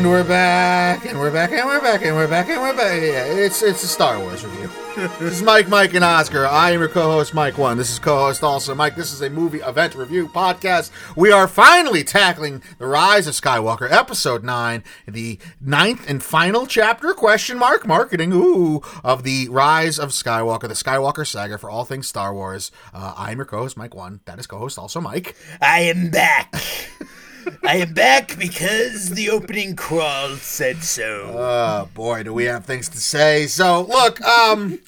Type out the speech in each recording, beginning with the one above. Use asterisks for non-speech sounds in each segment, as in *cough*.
And we're back, and we're back, and we're back, and we're back, and we're back. Yeah, it's it's a Star Wars review. this is Mike, Mike, and Oscar. I am your co-host, Mike One. This is co-host also Mike. This is a movie event review podcast. We are finally tackling the Rise of Skywalker, Episode Nine, the ninth and final chapter. Question mark marketing ooh of the Rise of Skywalker, the Skywalker saga for all things Star Wars. Uh, I am your co-host, Mike One. That is co-host also Mike. I am back. *laughs* I am back because the opening crawl said so. Oh boy, do we have things to say. So look, um,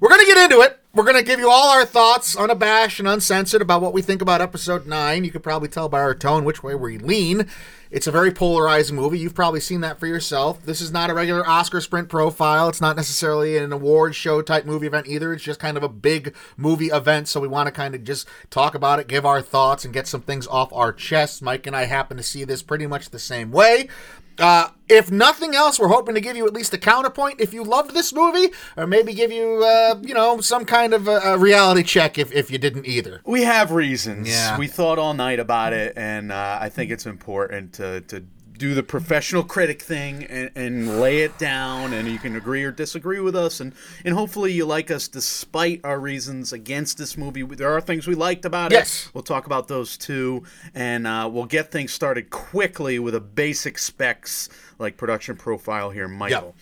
we're gonna get into it. We're gonna give you all our thoughts, unabashed and uncensored, about what we think about episode nine. You could probably tell by our tone which way we lean. It's a very polarizing movie. You've probably seen that for yourself. This is not a regular Oscar sprint profile. It's not necessarily an award show type movie event either. It's just kind of a big movie event. So we want to kind of just talk about it, give our thoughts, and get some things off our chests. Mike and I happen to see this pretty much the same way. Uh, if nothing else, we're hoping to give you at least a counterpoint if you loved this movie, or maybe give you, uh, you know, some kind of a, a reality check if, if you didn't either. We have reasons. Yeah. We thought all night about it, and uh, I think it's important to, to do the professional critic thing and, and lay it down, and you can agree or disagree with us, and, and hopefully you like us despite our reasons against this movie. There are things we liked about Yes. it. We'll talk about those too, and uh, we'll get things started quickly with a basic specs like production profile here, Michael.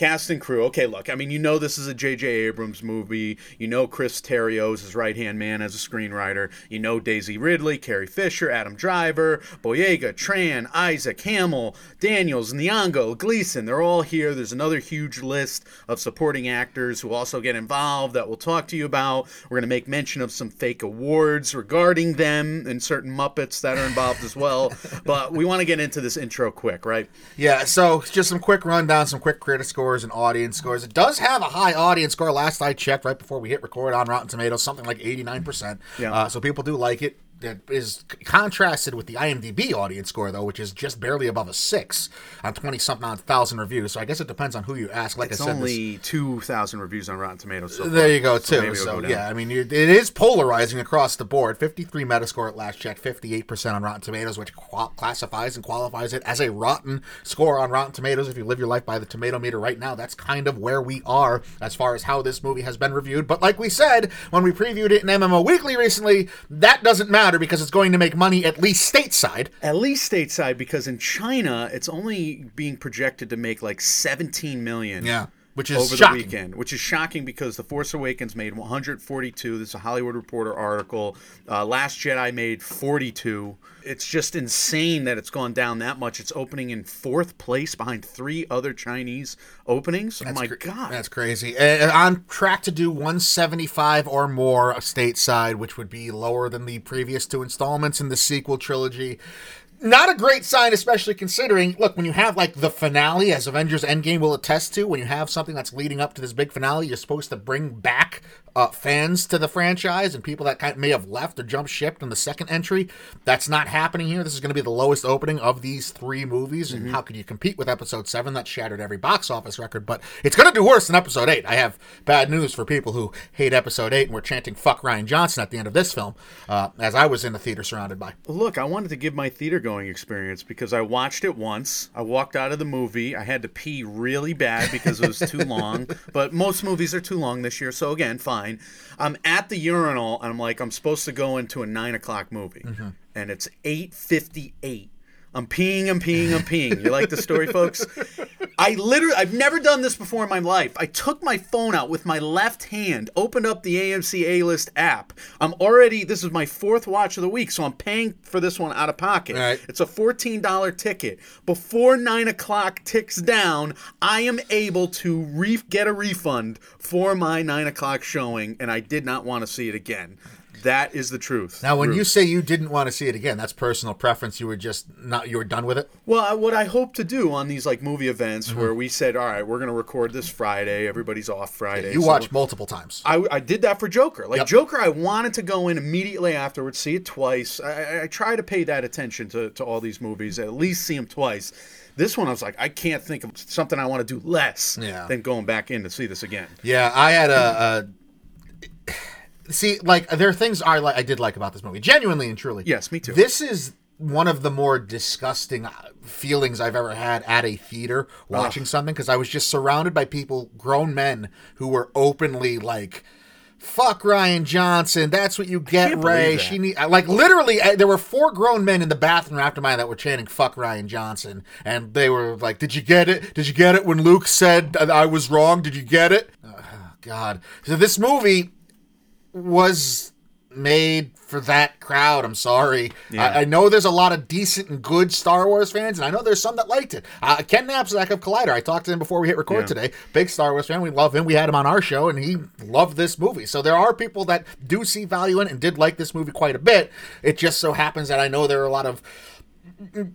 Cast and crew. Okay, look, I mean, you know this is a J.J. Abrams movie. You know Chris Terrio is his right hand man as a screenwriter. You know Daisy Ridley, Carrie Fisher, Adam Driver, Boyega, Tran, Isaac, Hamill, Daniels, Nyong'o, Gleeson. They're all here. There's another huge list of supporting actors who also get involved that we'll talk to you about. We're going to make mention of some fake awards regarding them and certain Muppets that are involved as well. *laughs* But we want to get into this intro quick, right? Yeah, so just some quick rundown, some quick critic scores and audience scores. It does have a high audience score. Last I checked, right before we hit record on Rotten Tomatoes, something like eighty nine percent. Yeah. Uh, so people do like it. It is contrasted with the IMDb audience score though, which is just barely above a six on twenty something odd thousand reviews. So I guess it depends on who you ask. Like It's I said, this- only 2,000 reviews on Rotten Tomatoes so there you go So too. So, go yeah, I mean, you, it is polarizing across the board. Fifty-three Metascore at last check, fifty-eight percent on Rotten Tomatoes, which qual- classifies and qualifies it as a rotten score on Rotten Tomatoes. If you live your life by the tomato meter right now, that's kind of where we are as far as how this movie has been reviewed. But like we said when we previewed it in MMO Weekly recently, that doesn't matter because it's going to make money at least stateside. At least stateside, because in China, it's only being projected to make like 17 million. Yeah. which is over shocking. the weekend, which is shocking because The Force Awakens made 142. This is a Hollywood Reporter article. Uh, Last Jedi made 42. It's just insane that it's gone down that much. It's opening in fourth place behind three other Chinese openings. oh my cr- God. That's crazy. Uh, on track to do 175 or more stateside, which would be lower than the previous two installments in the sequel trilogy. Not a great sign, especially considering, look, when you have like the finale, as Avengers Endgame will attest to, when you have something that's leading up to this big finale, you're supposed to bring back uh, fans to the franchise and people that kind of may have left or jumped ship in the second entry. That's not happening here. This is going to be the lowest opening of these three movies, and how could you compete with Episode Seven? That shattered every box office record, but it's going to do worse than Episode Eight. I have bad news for people who hate Episode Eight and were chanting "fuck Rian Johnson" at the end of this film, uh, as I was in the theater surrounded by. Look, I wanted to give my theater going experience because I watched it once. I walked out of the movie. I had to pee really bad because it was too long. *laughs* But most movies are too long this year, so again, fine. I'm at the urinal and I'm like, I'm supposed to go into a nine o'clock movie, mm-hmm. and it's eight fifty-eight. I'm peeing, I'm peeing, I'm peeing. You like the story, folks? *laughs* I literally, I've never done this before in my life. I took my phone out with my left hand, opened up the AMC A List app. I'm already, this is my fourth watch of the week, so I'm paying for this one out of pocket. Right. It's a $14 ticket. Before nine o'clock ticks down, I am able to re- get a refund for my nine o'clock showing, and I did not want to see it again. That is the truth. Now, when Ruth. you say you didn't want to see it again, that's personal preference. You were just not. You were done with it. Well, I- what I hope to do on these like movie events Mm-hmm. where we said, all right, we're going to record this Friday. Everybody's off Friday. You so- watched multiple times. I, I did that for Joker. Like Yep. Joker, I wanted to go in immediately afterwards, see it twice. I, I, I try to pay that attention to, to all these movies, at least see them twice. This one, I was like, I can't think of something I want to do less Yeah. than going back in to see this again. Yeah, I had a. a see, like there are things I like. I did like about this movie, genuinely and truly. Yes, me too. This is one of the more disgusting uh, feelings I've ever had at a theater watching something because I was just surrounded by people, grown men, who were openly like. Fuck Rian Johnson. That's what you get, Rey. She need like literally. uh, There were four grown men in the bathroom after mine that were chanting "fuck Rian Johnson," and they were like, "Did you get it? Did you get it when Luke said I was wrong? Did you get it?" Oh, God. So this movie was made for that crowd. I'm sorry. Yeah. I, I know there's a lot of decent and good Star Wars fans, and I know there's some that liked it. Uh, Ken Napzok of Collider, I talked to him before we hit record Yeah. today. Big Star Wars fan. We love him. We had him on our show, and he loved this movie. So there are people that do see value in it and did like this movie quite a bit. It just so happens that I know there are a lot of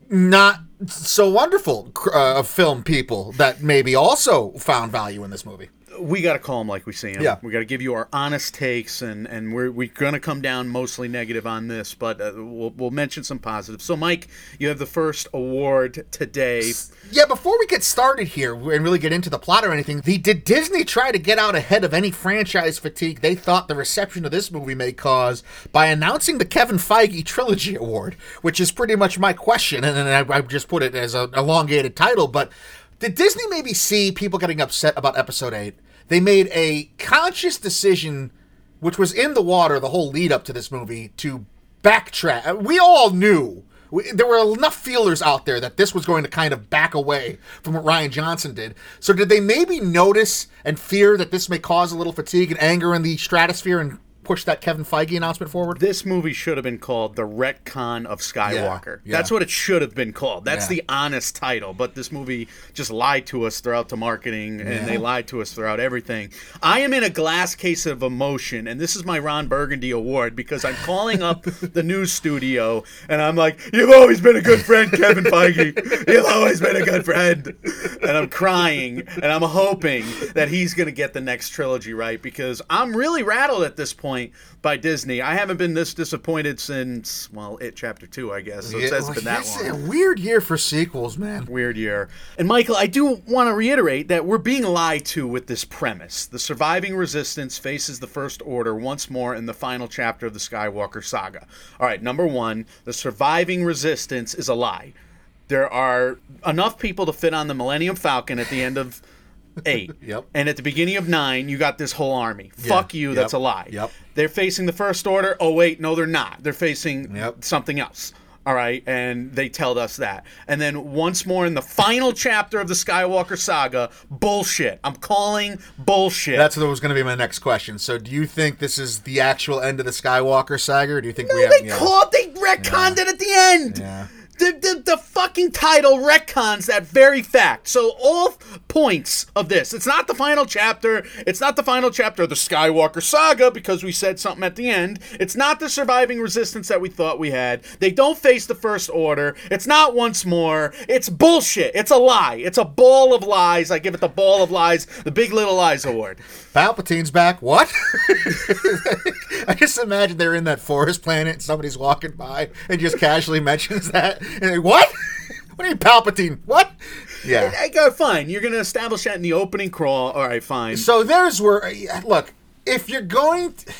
not so wonderful uh, film people that maybe also found value in this movie. We got to call them like we see them. Yeah. We got to give you our honest takes, and and we're we're gonna come down mostly negative on this, but uh, we'll we'll mention some positives. So, Mike, you have the first award today. Yeah, before we get started here and really get into the plot or anything, the, did Disney try to get out ahead of any franchise fatigue they thought the reception of this movie may cause by announcing the Kevin Feige Trilogy Award, which is pretty much my question, and then I, I just put it as an elongated title. But did Disney maybe see people getting upset about Episode 8? They made a conscious decision, which was in the water the whole lead up to this movie, to backtrack. Uh, we all knew we, there were enough feelers out there that this was going to kind of back away from what Rian Johnson did. So did they maybe notice and fear that this may cause a little fatigue and anger in the stratosphere and push that Kevin Feige announcement forward? This movie should have been called The Retcon of Skywalker. Yeah, yeah. That's what it should have been called. That's Yeah. the honest title. But this movie just lied to us throughout the marketing and they lied to us throughout everything. I am in a glass case of emotion, and this is my Ron Burgundy award because I'm calling up *laughs* the news studio and I'm like, You've always been a good friend, Kevin Feige. You've always been a good friend. And I'm crying and I'm hoping that he's going to get the next trilogy right because I'm really rattled at this point by Disney. I haven't been this disappointed since, well, it chapter two, I guess. So it says it's been that it's long a weird year for sequels, man. weird year. And Michael, I do want to reiterate that we're being lied to with this premise. The surviving resistance faces the First Order once more in the final chapter of the Skywalker saga. All right, number one, the surviving resistance is a lie. There are enough people to fit on the Millennium Falcon at the end of eight. *laughs* Yep. And at the beginning of nine, you got this whole army. Fuck you, Yep. that's a lie. Yep. They're facing the First Order. Oh, wait, no, they're not. They're facing Yep. something else. All right, and they tell us that. And then once more in the final *laughs* chapter of the Skywalker saga, bullshit. I'm calling bullshit. That's what was going to be my next question. So, do you think this is the actual end of the Skywalker saga, or do you think we no, have? they yeah. called, they retconned it at the end. Yeah. The, the, the fucking title retcons that very fact. So all points of this, it's not the final chapter. It's not the final chapter of the Skywalker saga because we said something at the end. It's not the surviving resistance that we thought we had. They don't face the First Order. It's not once more. It's bullshit. It's a lie. It's a ball of lies. I give it the ball of lies, the Big Little Lies Award. Palpatine's back. What? *laughs* I just imagine they're in that forest planet and somebody's walking by and just casually *laughs* mentions that. And they, what? *laughs* What are you Palpatine? What? Yeah. I go, fine. You're going to establish that in the opening crawl. All right, fine. So there's where uh, look, if you're going to,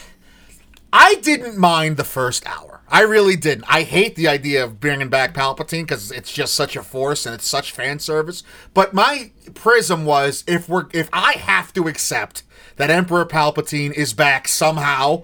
I didn't mind the first hour. I really didn't. I hate the idea of bringing back Palpatine because it's just such a force and it's such fan service. But my prism was if we're if I have to accept that Emperor Palpatine is back somehow,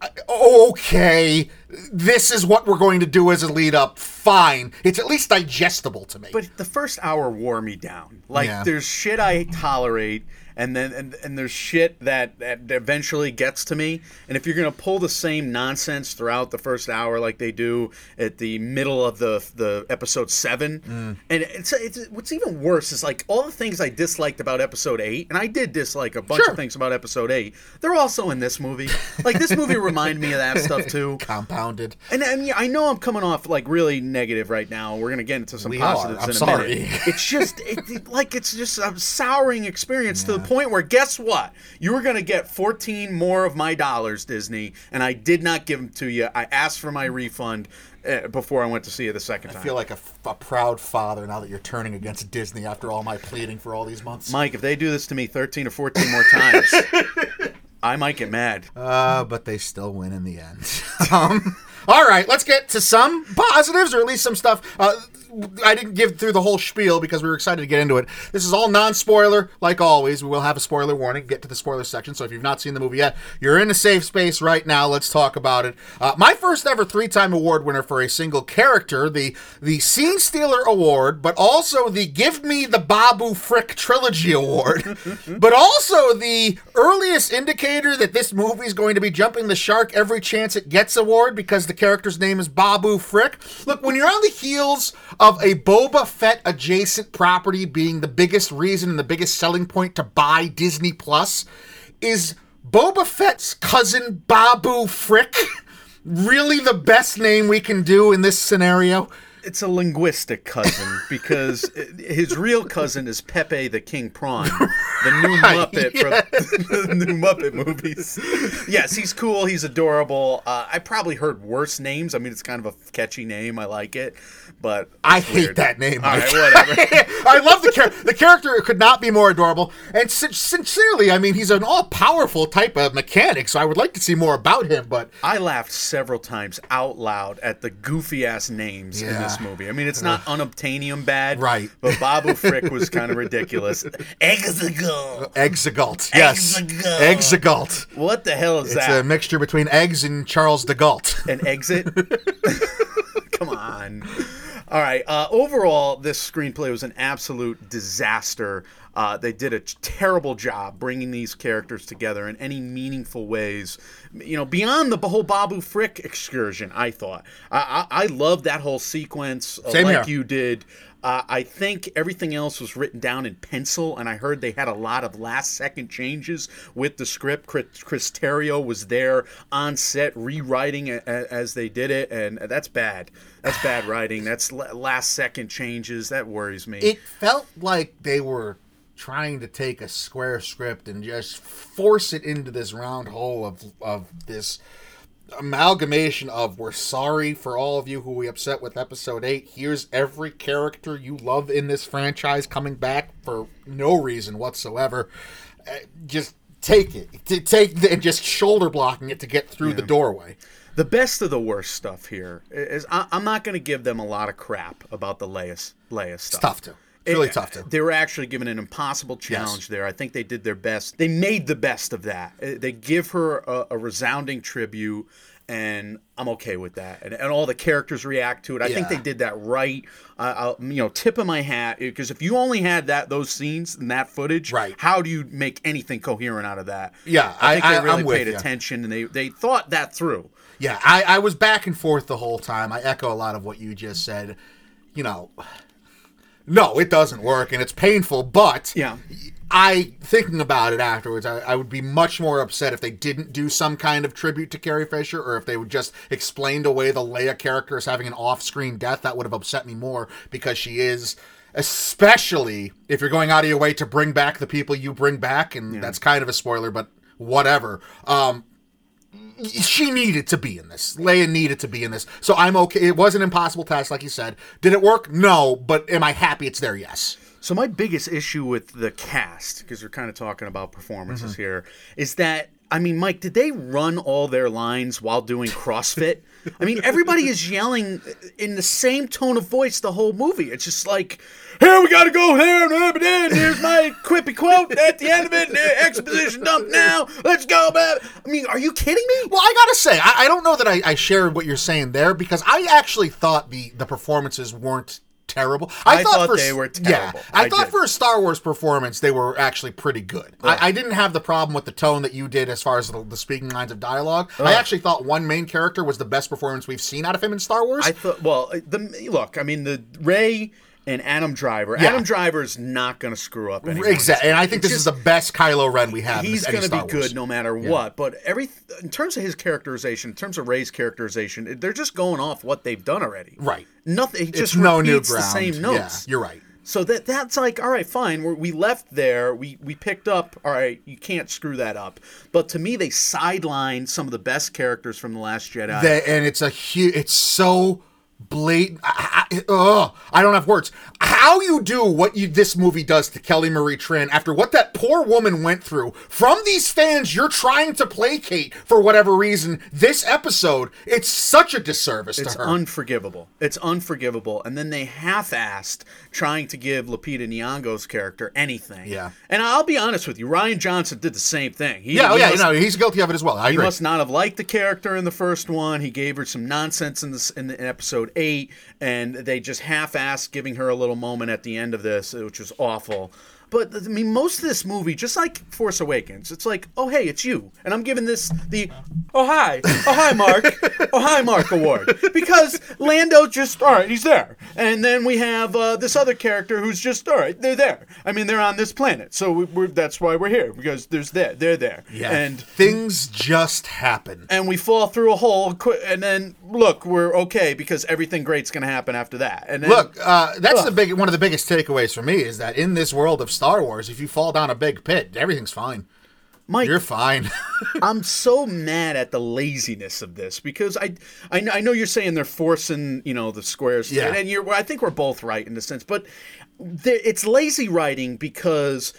uh, okay, this is what we're going to do as a lead up. Fine, it's at least digestible to me. But the first hour wore me down. Like Yeah. there's shit I tolerate, and then and, and there's shit that that eventually gets to me. And if you're gonna pull the same nonsense throughout the first hour like they do at the middle of the the episode seven, Mm. and it's, it's what's even worse is like all the things I disliked about episode eight, and I did dislike a bunch Sure. of things about episode eight. They're also in this movie. Like this movie *laughs* reminded me of that stuff too. Compounded. And, and yeah, I know I'm coming off like really negative right now. We're gonna get into some We are. positives I'm in a sorry. minute. It's just it, it- like it's just a souring experience to the point where guess what? You were gonna get 14 more of my dollars, Disney, and I did not give them to you. I asked for my refund uh, before I went to see it the second time. I feel like a, a proud father now that you're turning against Disney after all my pleading for all these months. Mike, if they do this to me 13 or 14 more times, *laughs* I might get mad. Uh, but they still win in the end. *laughs* um, All right, let's get to some positives, or at least some stuff. Uh, I didn't give through the whole spiel because we were excited to get into it. This is all non spoiler, like always. We will have a spoiler warning, get to the spoiler section. So if you've not seen the movie yet, you're in a safe space right now. Let's talk about it. Uh, my first ever three time award winner for a single character, the, the Scene Stealer Award, but also the Give Me the Babu Frick Trilogy Award, *laughs* but also the earliest indicator that this movie is going to be jumping the shark every chance it gets award because the character's name is Babu Frick. Look, when you're on the heels of a Boba Fett adjacent property being the biggest reason and the biggest selling point to buy Disney Plus, is Boba Fett's cousin Babu Frick *laughs* really the best name we can do in this scenario? It's a linguistic cousin because *laughs* his real cousin is Pepe the King Prawn, the new Muppet from *laughs* the new Muppet movies. Yes, he's cool. He's adorable. Uh, I probably heard worse names. I mean, it's kind of a catchy name. I like it, but I hate weird. that name. All right, whatever. *laughs* I love the character. The character could not be more adorable. And sin- sincerely, I mean, he's an all-powerful type of mechanic, so I would like to see more about him. But I laughed several times out loud at the goofy ass names in this movie. I mean, it's not unobtainium bad, Right. But Babu *laughs* Frick was kind of ridiculous. Exegol. Exegalt, yes. Exegalt. What the hell is It's that? It's a mixture between eggs and Charles de Gaulle. An exit? *laughs* Come on. All right. Uh, overall, this screenplay was an absolute disaster. Uh, they did a terrible job bringing these characters together in any meaningful ways. You know, beyond the whole Babu Frick excursion, I thought. I, I, I loved that whole sequence, uh, Same like here. you did. Uh, I think everything else was written down in pencil, and I heard they had a lot of last second changes with the script. Chris, Chris Terrio was there on set rewriting a, a- as they did it, and that's bad. That's bad writing. That's la- last second changes. That worries me. It felt like they were trying to take a square script and just force it into this round hole of of this amalgamation of we're sorry for all of you who we upset with episode 8 here's every character you love in this franchise coming back for no reason whatsoever. Uh, just take it. T- take the, and just shoulder blocking it to get through the doorway. The best of the worst stuff here is I, I'm not going to give them a lot of crap about the Leia, Leia stuff. tough to it's really It- tough to They were actually given an impossible challenge there. I think they did their best. They made the best of that. Uh, They give her a, a resounding tribute, and I'm okay with that. And, and all the characters react to it. I think they did that right. Uh, you know, tip of my hat because if you only had that those scenes and that footage, Right. How do you make anything coherent out of that? Yeah, I think I- they really paid attention and they they thought that through. Yeah, I, I was back and forth the whole time. I echo a lot of what you just said. You know, no, it doesn't work and it's painful, but Yeah. I thinking about it afterwards, I, I would be much more upset if they didn't do some kind of tribute to Carrie Fisher, or if they would just explained away the Leia character as having an off-screen death. That would have upset me more because she is, especially if you're going out of your way to bring back the people you bring back, and that's kind of a spoiler, but whatever. Um, she needed to be in this. Leia needed to be in this. So I'm okay. It was an impossible task, like you said. Did it work? No. But am I happy it's there? Yes. So my biggest issue with the cast, because we're kind of talking about performances Mm-hmm. here, is that I mean, Mike, did they run all their lines while doing CrossFit? I mean, everybody is yelling in the same tone of voice the whole movie. It's just like, here we gotta go here, and here's my quippy quote at the end of it. Exposition dump now. Let's go, man. I mean, are you kidding me? Well, I gotta say, I, I don't know that I, I shared what you're saying there because I actually thought the the performances weren't terrible. I thought for, they were Yeah, terrible. I, I thought did. for a Star Wars performance they were actually pretty good. I, I didn't have the problem with the tone that you did as far as the, the speaking lines of dialogue. I actually thought one main character was the best performance we've seen out of him in Star Wars. I thought, well, the look. I mean, the Rey and Adam Driver. Yeah. Adam Driver's not gonna screw up anymore. exactly, and I think this is the best Kylo Ren we have. he's going to be good no matter what. But every in terms of his characterization, in terms of Rey's characterization, they're just going off what they've done already. Right. Nothing. He just It's no new ground. the same notes. Yeah, you're right. So that that's like all right, fine. We're, we left there. We we picked up. All right, you can't screw that up. But to me, they sidelined some of the best characters from the Last Jedi. That, and it's a huge. It's so blatant. I, I, ugh, I don't have words. How, you do what you this movie does to Kelly Marie Tran after what that poor woman went through from these fans you're trying to placate for whatever reason this episode it's such a disservice It's to her unforgivable. It's unforgivable. And then they half-assed trying to give Lupita Nyong'o's character anything. Yeah. And I'll be honest with you, Rian Johnson did the same thing. He, yeah oh he yeah must- no he's guilty of it as well I He agree must not have liked the character in the first one. He gave her some nonsense in this in, the, in episode eight, and they just half-assed giving her a little moment at the end of this, which was awful. But I mean, most of this movie, just like Force Awakens, it's like, oh hey, it's you, and I'm giving this the oh hi, oh hi Mark, *laughs* oh hi Mark award. Because Lando just all right, he's there, and then we have uh, this other character who's just all right, they're there. I mean, they're on this planet, so we, we're that's why we're here because there's there, they're there, yeah. And things just happen. And we fall through a hole and then look we're okay because everything great's going to happen after that. And then, Look, uh, that's Ugh. the big one of the biggest takeaways for me is that in this world of Star Wars, if you fall down a big pit, everything's fine. Mike, You're fine. *laughs* i'm so mad at the laziness of this because I, I I know you're saying they're forcing you know the squares Yeah. and you're i think we're both right in a sense but it's lazy writing because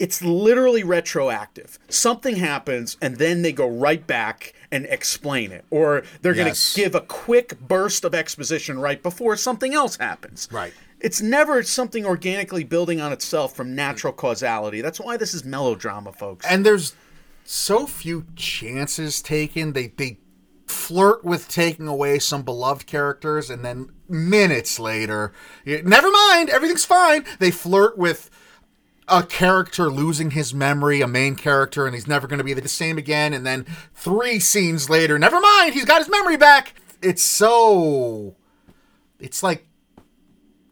it's literally retroactive. Something happens and then they go right back and explain it. Or they're Yes. going to give a quick burst of exposition right before something else happens. Right. It's never something organically building on itself from natural causality. That's why this is melodrama, folks. and there's so few chances taken. They they flirt with taking away some beloved characters, and then minutes later, never mind, everything's fine. They flirt with a character losing his memory, a main character, and he's never going to be the same again. And then three scenes later, never mind, he's got his memory back. It's so. It's like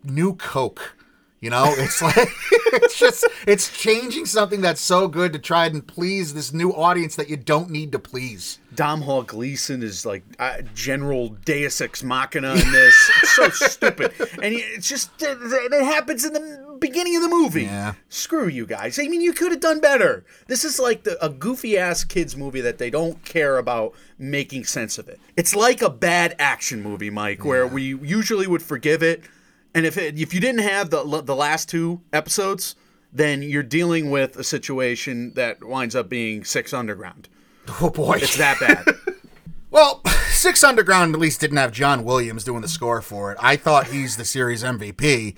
new Coke. You know, it's like *laughs* it's just it's changing something that's so good to try and please this new audience that you don't need to please. Domhnall Gleeson is like uh, General Deus Ex Machina in this. It's so *laughs* stupid, and it's just it, it happens in the beginning of the movie. Yeah. Screw you guys. I mean, you could have done better. This is like the, a goofy ass kids movie that they don't care about making sense of it. It's like a bad action movie, Mike, where we usually would forgive it, and if it, if you didn't have the the last two episodes, then you're dealing with a situation that winds up being Six Underground. Oh boy, It's that bad. *laughs* Well, Six Underground at least didn't have John Williams doing the score for it. I thought he's the series MVP.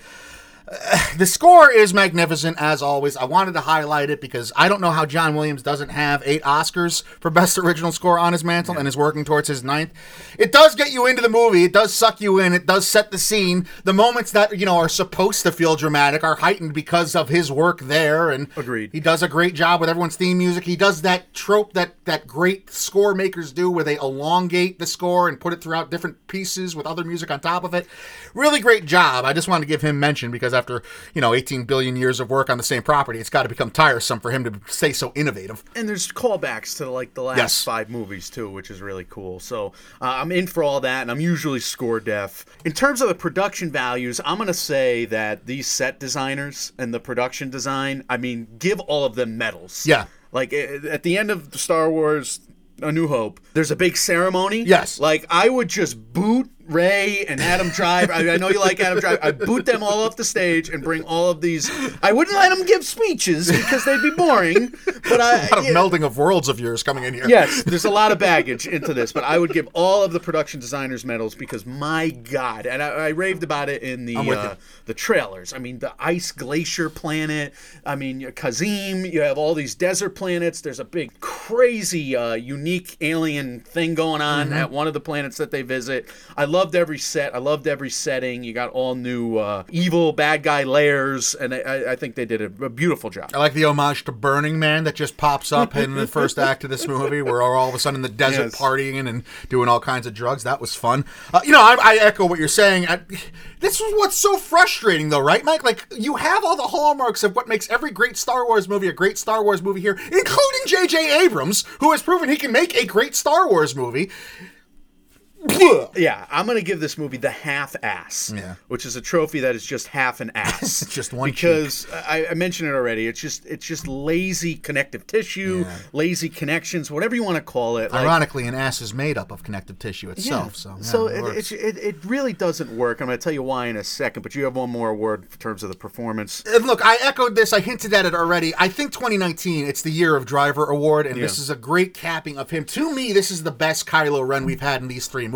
Uh, *sighs* the score is magnificent as always. I wanted to highlight it because I don't know how John Williams doesn't have eight Oscars for Best Original Score on his mantle and is working towards his ninth. It does get you into the movie. It does suck you in. It does set the scene. The moments that you know are supposed to feel dramatic are heightened because of his work there. And Agreed. He does a great job with everyone's theme music. He does that trope that that great score makers do, where they elongate the score and put it throughout different pieces with other music on top of it. Really great job. I just wanted to give him mention because after you know 18 billion years of work on the same property, it's got to become tiresome for him to stay so innovative. and there's callbacks to like the last Yes. five movies too, which is really cool. So uh, I'm in for all that, and I'm usually score deaf. In terms of the production values, I'm gonna say that these set designers and the production design, I mean, give all of them medals. Yeah. Like eh, at the end of Star Wars. A New Hope. There's a big ceremony. Yes. Like I would just boot Rey and Adam Driver. I, I know you like Adam Driver. I boot them all off the stage and bring all of these. I wouldn't let them give speeches because they'd be boring. But I, A lot of melding of worlds of yours coming in here. Yes, there's a lot of baggage into this, but I would give all of the production designers medals because my God, and I, I raved about it in the uh, the trailers. I mean, the ice glacier planet. I mean, Kijimi. You have all these desert planets. There's a big, crazy, uh, unique alien thing going on Mm-hmm. at one of the planets that they visit. I loved every set. I loved every setting. You got all new uh, evil bad guy layers, and I- I, think they did a, a beautiful job. I like the homage to Burning Man that just pops up in the *laughs* first act of this movie, where we're all of a sudden in the desert Yes. partying and doing all kinds of drugs. That was fun. Uh, you know, I, I echo what you're saying. I, this is what's so frustrating, though, right, Mike? Like, you have all the hallmarks of what makes every great Star Wars movie a great Star Wars movie here, including J.J. Abrams, who has proven he can make a great Star Wars movie Yeah, I'm gonna give this movie the half ass, Yeah. which is a trophy that is just half an ass. *laughs* Just one because I, I mentioned it already. It's just it's just lazy connective tissue, Yeah. lazy connections, whatever you want to call it. Like, Ironically, an ass is made up of connective tissue itself. So, yeah, so it it, it, it, it really doesn't work. I'm going to tell you why in a second, but you have one more word in terms of the performance. And look, I echoed this. I hinted at it already. I think 2019, it's the year of Driver Award, and this is a great capping of him. To me, this is the best Kylo Ren we've had in these three movies.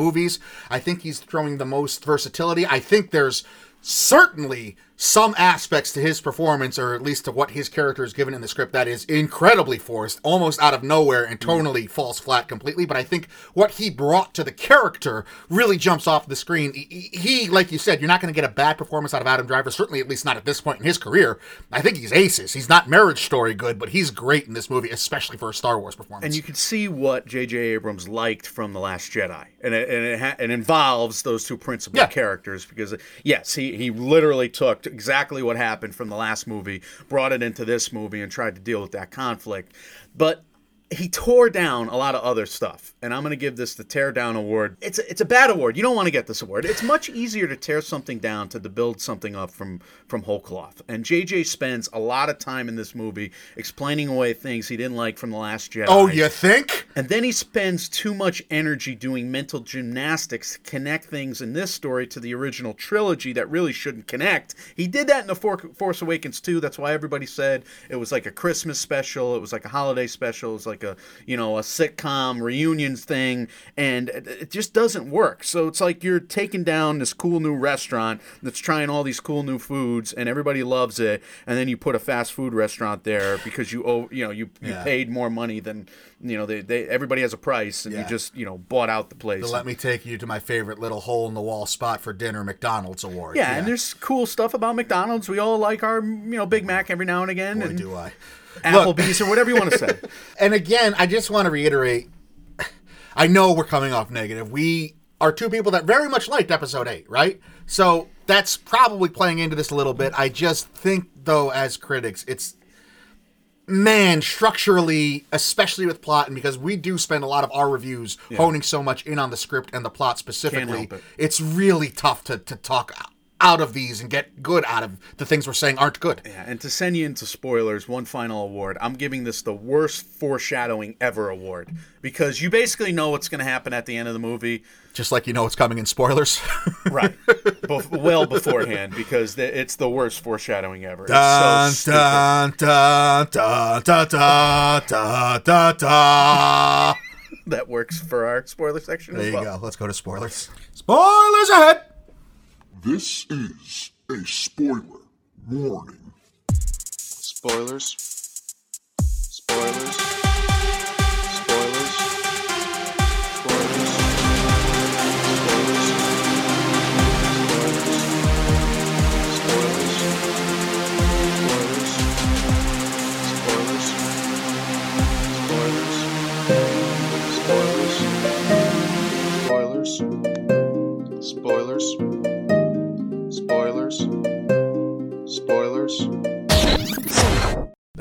I think he's throwing the most versatility. I think there's certainly some aspects to his performance, or at least to what his character is given in the script, that is incredibly forced, almost out of nowhere, and mm. tonally falls flat completely. But I think what he brought to the character really jumps off the screen. He, he like you said, you're not going to get a bad performance out of Adam Driver, certainly at least not at this point in his career. I think he's aces. He's not Marriage Story good, but he's great in this movie, especially for a Star Wars performance. And you can see what J.J. Abrams liked from The Last Jedi. And it, and it, ha- it involves those two principal Yeah. characters because, yes, he, he literally took exactly what happened from the last movie, brought it into this movie, and tried to deal with that conflict. But he tore down a lot of other stuff, and I'm going to give this the tear down award. It's a, it's a bad award. You don't want to get this award. It's much easier to tear something down to to build something up from from whole cloth. And JJ spends a lot of time in this movie explaining away things he didn't like from the Last Jedi. oh, you think? And then he spends too much energy doing mental gymnastics to connect things in this story to the original trilogy that really shouldn't connect. He did that in the For- Force Awakens too. That's why everybody said it was like a Christmas special. It was like a holiday special. It was like a you know a sitcom reunions thing, and it just doesn't work. So it's like you're taking down this cool new restaurant that's trying all these cool new foods, and everybody loves it, and then you put a fast food restaurant there because you owe you know you you Yeah. paid more money than you know they, they everybody has a price and you just you know bought out the place Let me take you to my favorite little hole in the wall spot for dinner, McDonald's award. yeah, and there's cool stuff about mcdonald's we all like our you know big mac every now and again boy, and do I. applebee's or whatever you want to say *laughs* And again, I just want to reiterate I know we're coming off negative. We are two people that very much liked episode 8, right? So that's probably playing into this a little bit. I just think, though, as critics, it's man, structurally, especially with plot, and because we do spend a lot of our reviews honing so much in on the script and the plot specifically, it. it's really tough to, to talk out of these and get good out of the things we're saying aren't good. yeah, and to send you into spoilers one final award i'm giving this the worst foreshadowing ever award because you basically know what's going to happen at the end of the movie Just like you know what's coming in spoilers. *laughs* right Bef- well beforehand because the, it's the worst foreshadowing ever it's Dun, so stupid. dun, dun, dun, dun, dun, dun, dun, dun. *laughs* that works for our spoiler section There you well go. Let's go to spoilers. Spoilers ahead. This is a spoiler warning. Spoilers.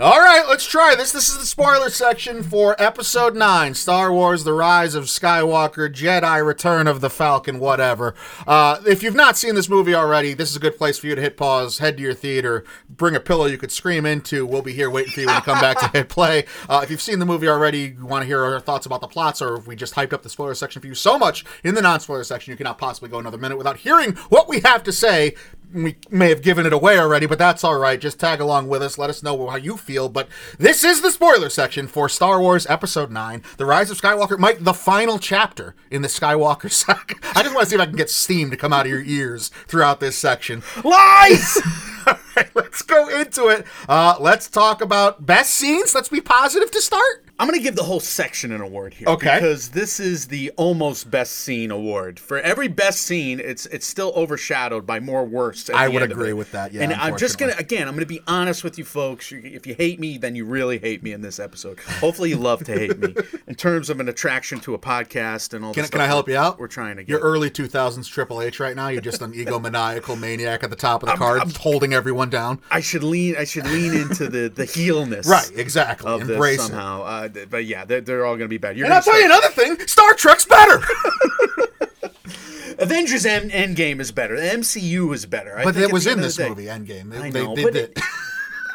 All right, let's try this. This is the spoiler section for Episode 9 Star Wars The Rise of Skywalker, Jedi Return of the Falcon, whatever. Uh, if you've not seen this movie already, this is a good place for you to hit pause, head to your theater, bring a pillow you could scream into. We'll be here waiting for you when you come back to hit play. Uh, if you've seen the movie already, you want to hear our thoughts about the plots, or if we just hyped up the spoiler section for you so much in the non spoiler section, you cannot possibly go another minute without hearing what we have to say we may have given it away already, but that's all right. Just tag along with us. Let us know how you feel. But this is the spoiler section for Star Wars Episode 9 The Rise of Skywalker. Mike, the final chapter in the Skywalker *laughs* saga. I just want to see if I can get steam to come out of your ears throughout this section. lies *laughs* *laughs* all right, let's go into it. Uh, let's talk about best scenes. Let's be positive to start. I'm going to give the whole section an award here. Okay. Because this is the almost best scene award. For every best scene, it's it's still overshadowed by more worst. at I would agree it. with that, yeah, and I'm just going to, again, I'm going to be honest with you folks. If you hate me, then you really hate me in this episode. Hopefully, you love to hate me. *laughs* In terms of an attraction to a podcast and all Can, can I help you out? We're trying to get. You're early 2000s Triple H right now. You're just an *laughs* egomaniacal maniac at the top of the card, holding everyone down. I should lean. I should lean into the the *laughs* heelness. Right, exactly. Embrace somehow. Uh, but yeah, they're, they're all going to be bad. You're And I'll tell you another thing Star Trek's better. *laughs* Avengers End Endgame is better. The MCU is better. I But it was in this day- movie, Endgame. They, I they know, did but it. it-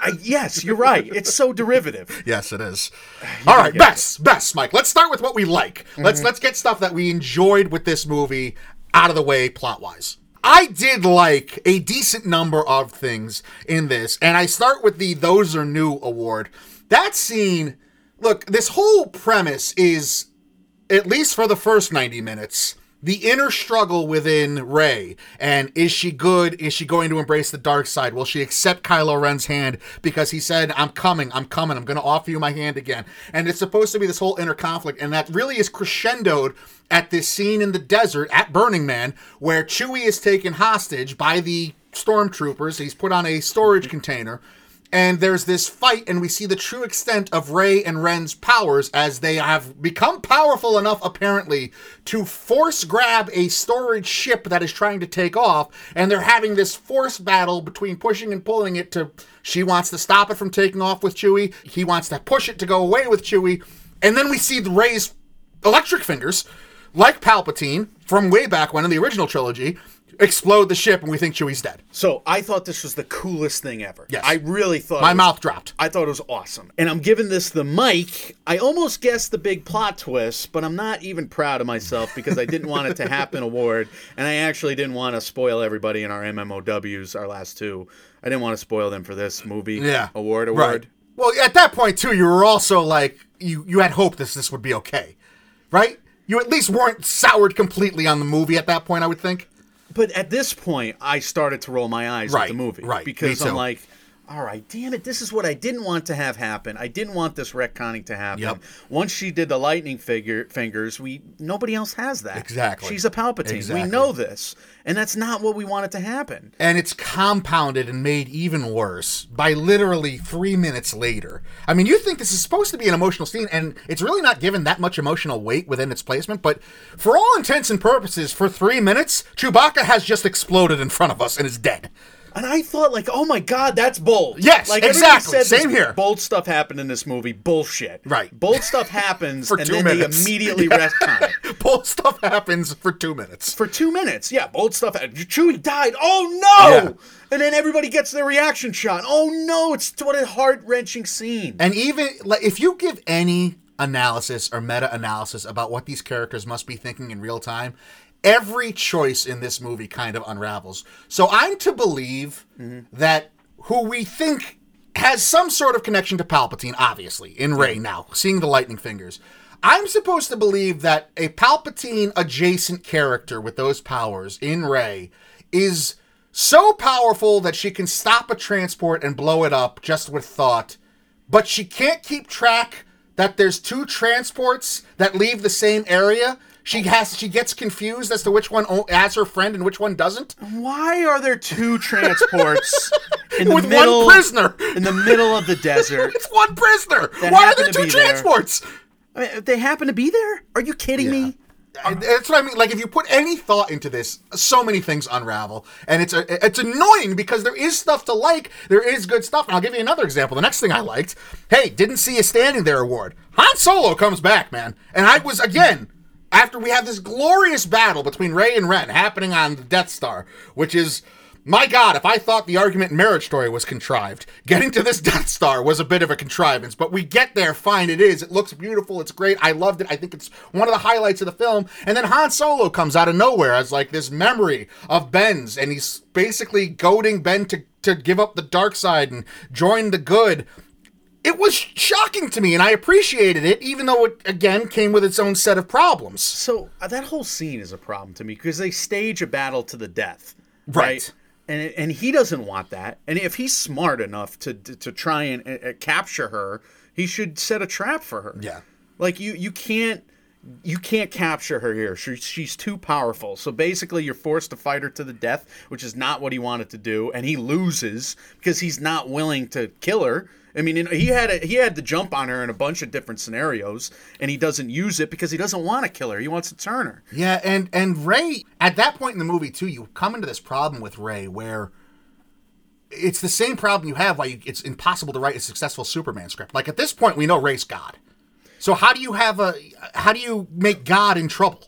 I, yes, you're right. It's so derivative. *laughs* Yes, it is. *sighs* All right, best, best, Mike. Let's start with what we like. Let's Mm-hmm. let's get stuff that we enjoyed with this movie out of the way, plot wise. I did like a decent number of things in this, and I start with the "Those Are New" award. That scene, look, this whole premise is, at least for the first ninety minutes. The inner struggle within Rey, and is she good? Is she going to embrace the dark side? Will she accept Kylo Ren's hand because he said, "I'm coming, I'm coming, I'm going to offer you my hand again"? And it's supposed to be this whole inner conflict, and that really is crescendoed at this scene in the desert at Burning Man, where Chewie is taken hostage by the stormtroopers. He's put on a storage container and there's this fight, and we see the true extent of Rey and Ren's powers as they have become powerful enough, apparently, to force grab a storage ship that is trying to take off, and they're having this force battle between pushing and pulling it to. She wants to stop it from taking off with Chewie. He wants to push it to go away with Chewie, and then we see the Rey's electric fingers, like Palpatine from way back when in the original trilogy, explode the ship, and we think Chewie's dead. So I thought this was the coolest thing ever. Yes. I really thought My was- mouth dropped. I thought it was awesome. And I'm giving this the mic. I almost guessed the big plot twist, but I'm not even proud of myself because I didn't want it to happen *laughs* award. And I actually didn't want to spoil everybody in our MMOWs, our last two. I didn't want to spoil them for this movie yeah award Right. award. Well, at that point too, you were also like you you had hope this this would be okay, right? You at least weren't soured completely on the movie at that point. I would think. But at this point, I started to roll my eyes Right, at the movie. right. Because I'm like, all right, damn it, this is what I didn't want to have happen. I didn't want this retconning to happen. Yep. Once she did the lightning figure fingers, we nobody else has that. Exactly. She's a Palpatine. Exactly. We know this. And that's not what we wanted to happen. And it's compounded and made even worse by literally three minutes later. I mean, you think this is supposed to be an emotional scene, and it's really not given that much emotional weight within its placement. But for all intents and purposes, for three minutes, Chewbacca has just exploded in front of us and is dead. And I thought, like, oh my god, that's bold. Yes, like exactly. Said Same here. Bold stuff happened in this movie. Bullshit. Right. Bold stuff happens, *laughs* For and two then minutes. they immediately *laughs* retcon it. *laughs* Bold stuff happens for two minutes. for two minutes. Yeah, bold stuff. Chewie died. Oh no! Yeah. And then everybody gets their reaction shot. Oh no! It's what a heart wrenching scene. And even like if you give any analysis or meta analysis about what these characters must be thinking in real time, every choice in this movie kind of unravels. So I'm to believe that who we think has some sort of connection to Palpatine, obviously, in Rey now, seeing the lightning fingers. I'm supposed to believe that a Palpatine adjacent character with those powers in Rey is so powerful that she can stop a transport and blow it up just with thought, but she can't keep track that there's two transports that leave the same area. She has she gets confused as to which one has her friend and which one doesn't. Why are there two transports *laughs* in the With one prisoner. in the middle of the desert? *laughs* It's one prisoner. Why are there two be there. transports? I mean, they happen to be there. Are you kidding me? And uh, That's what I mean. Like, if you put any thought into this, so many things unravel, and it's a, it's annoying because there is stuff to like. There is good stuff, and I'll give you another example. The next thing I liked, hey, didn't see you standing there award. Han Solo comes back, man, and I was again after we have this glorious battle between Rey and Ren happening on the Death Star, which is. My God, if I thought the argument in Marriage Story was contrived, *laughs* getting to this Death Star was a bit of a contrivance, but we get there fine. It is. It looks beautiful. It's great. I loved it. I think it's one of the highlights of the film. And then Han Solo comes out of nowhere as like this memory of Ben's, and he's basically goading Ben to, to give up the dark side and join the good. It was shocking to me, and I appreciated it, even though it, again, came with its own set of problems. So uh, that whole scene is a problem to me because they stage a battle to the death, Right. And and he doesn't want that. And if he's smart enough to to, to try and uh, uh, capture her, he should set a trap for her. Yeah. Like you you can't you can't capture her here. She, she's too powerful. So basically, you're forced to fight her to the death, which is not what he wanted to do, and he loses because he's not willing to kill her. I mean, you know, he had a, he had to jump on her in a bunch of different scenarios, and he doesn't use it because he doesn't want to kill her. He wants to turn her. Yeah, and and Rey at that point in the movie too, you come into this problem with Rey where it's the same problem you have why you, it's impossible to write a successful Superman script. Like at this point, we know Rey's God. So how do you have a how do you make God in trouble?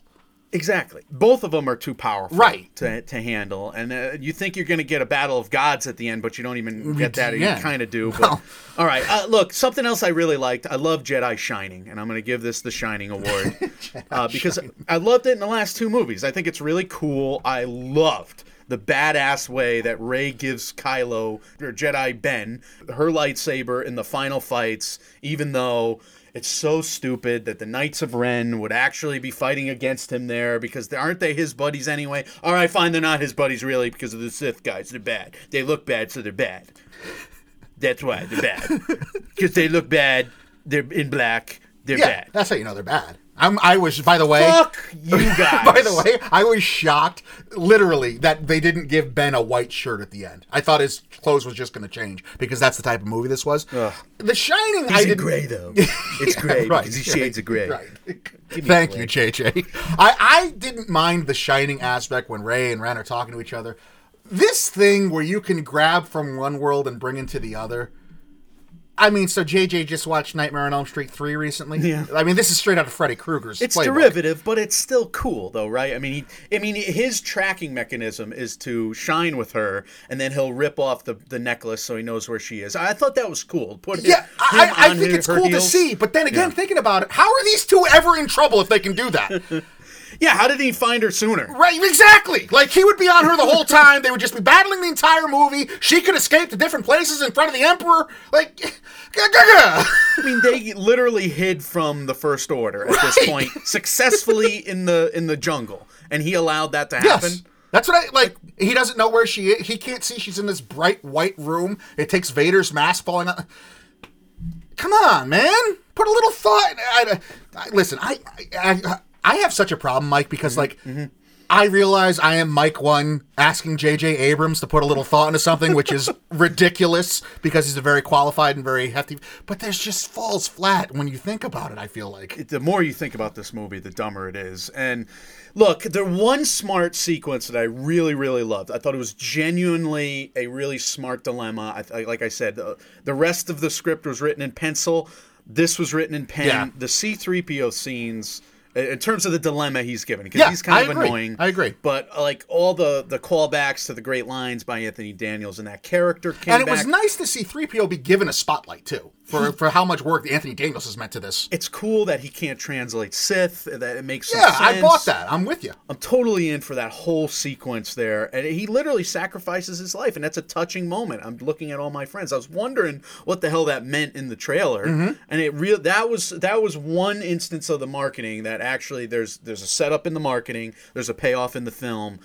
Exactly. Both of them are too powerful Right. to, to handle. And uh, you think you're going to get a battle of gods at the end, but you don't even get that. yeah. You kind of do. But. *laughs* All right. Uh, look, something else I really liked. I love Jedi Shining, and I'm going to give this the Shining Award *laughs* uh, because I loved it in the last two movies. I think it's really cool. I loved the badass way that Rey gives Kylo or Jedi Ben her lightsaber in the final fights, even though it's so stupid that the Knights of Ren would actually be fighting against him there because they, aren't they his buddies anyway? All right, fine, they're not his buddies really because of the Sith guys. They're bad. They look bad, so they're bad. That's why they're bad. *laughs* Because they look bad. They're in black. They're Yeah, bad. that's how you know they're bad. I'm, I was, by the way, Fuck you guys. *laughs* by the way, I was shocked, literally, that they didn't give Ben a white shirt at the end. I thought his clothes was just going to change because that's the type of movie this was. The Shining, I He's in didn't. gray though. *laughs* It's gray right, because he right, shades of gray. Right. Thank you, break. JJ. I, I didn't mind the shining aspect when Rey and Ren are talking to each other. This thing where you can grab from one world and bring into the other. I mean, so JJ just watched Nightmare on Elm Street 3 recently. Yeah. I mean, this is straight out of Freddy Krueger's It's playbook. derivative, but it's still cool, though, right? I mean, he, I mean, his tracking mechanism is to shine with her, and then he'll rip off the, the necklace so he knows where she is. I thought that was cool. Put him, Yeah, I, I think her- it's cool to see. But then again, Yeah. thinking about it, how are these two ever in trouble if they can do that? *laughs* Yeah, how did he find her sooner? right, exactly. Like he would be on her the whole time. They would just be battling the entire movie. She could escape to different places in front of the Emperor. Like. *laughs* I mean, they literally hid from the First Order at this point successfully in the in the jungle, and he allowed that to happen. Yes. That's what I like. He doesn't know where she is. He can't see she's in this bright white room. It takes Vader's mask falling out. Come on, man. Put a little thought. I, I, listen, I, I I have such a problem, Mike, because mm-hmm. like mm-hmm. I realize I am Mike one asking J.J. Abrams to put a little thought into something, which is *laughs* ridiculous because he's a very qualified and very hefty. But there's just falls flat when you think about it. I feel like the more you think about this movie, the dumber it is. And look, the one smart sequence that I really, really loved. I thought it was genuinely a really smart dilemma. I, I, like I said, the, the rest of the script was written in pencil. This was written in pen. Yeah. The C-3PO scenes. In terms of the dilemma he's given, because Yeah, he's kind I of agree. annoying. I agree. But uh, like all the the callbacks to the great lines by Anthony Daniels and that character came and it back. was nice to see 3PO be given a spotlight too for for how much work Anthony Daniels has meant to this. it's cool that he can't translate Sith. That it makes Yeah, I bought that. I'm with you. I'm totally in for that whole sequence there. And he literally sacrifices his life, and that's a touching moment. I'm looking at all my friends. I was wondering what the hell that meant in the trailer. Mm-hmm. And it real that was that was one instance of the marketing that actually there's there's a setup in the marketing, there's a payoff in the film.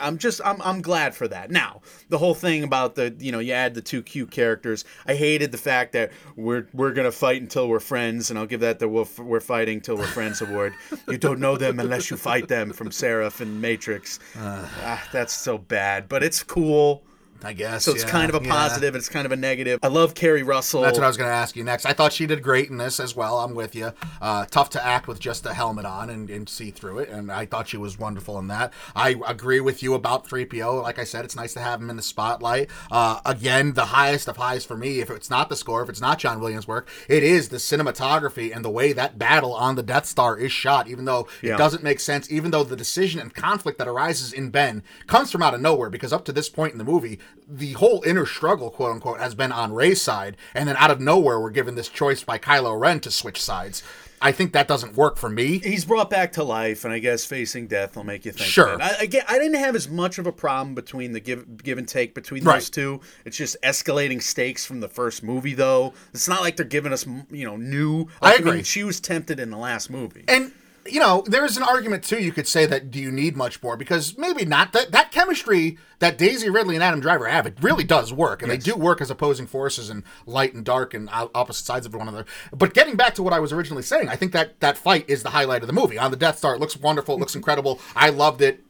I'm just I'm I'm glad for that. Now, the whole thing about the you know, you add the two cute characters. I hated the fact that we're we're going to fight until we're friends and I'll give that the we're, we're fighting till we're friends award. you don't know them unless you fight them from Seraph and Matrix. ah, that's so bad, but it's cool. I guess. So it's yeah, kind of a yeah. positive, it's kind of a negative. I love Keri Russell. That's what I was going to ask you next. I thought she did great in this as well. I'm with you. Uh, tough to act with just a helmet on and, and see through it, and I thought she was wonderful in that. I agree with you about 3PO. Like I said, it's nice to have him in the spotlight. Uh, again, the highest of highs for me, if it's not the score, if it's not John Williams' work, it is the cinematography and the way that battle on the Death Star is shot, even though Yeah. it doesn't make sense, even though the decision and conflict that arises in Ben comes from out of nowhere, because up to this point in the movie, the whole inner struggle, quote unquote, has been on Rey's side, and then out of nowhere, we're given this choice by Kylo Ren to switch sides. I think that doesn't work for me. he's brought back to life, and I guess facing death will make you think. Sure. I, again, I didn't have as much of a problem between the give give and take between Right. those two. It's just escalating stakes from the first movie, though. It's not like they're giving us, you know, new. I agree. mean, she was tempted in the last movie. And you know, there's an argument too. You could say that do you need much more? Because maybe not. That that chemistry that Daisy Ridley and Adam Driver have, it really does work, and they do work as opposing forces and light and dark and opposite sides of one another. But getting back to what I was originally saying, I think that that fight is the highlight of the movie on the Death Star. It looks wonderful. It looks *laughs* incredible. I loved it.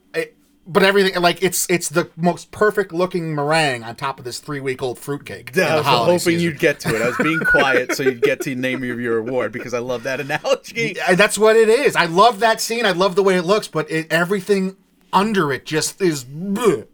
But everything like it's it's the most perfect looking meringue on top of this three week old fruitcake. the I was hoping season. you'd get to it. I was being *laughs* quiet so you'd get to the name of your award because I love that analogy. And that's what it is. I love that scene. I love the way it looks, but it, everything under it just is. bleh.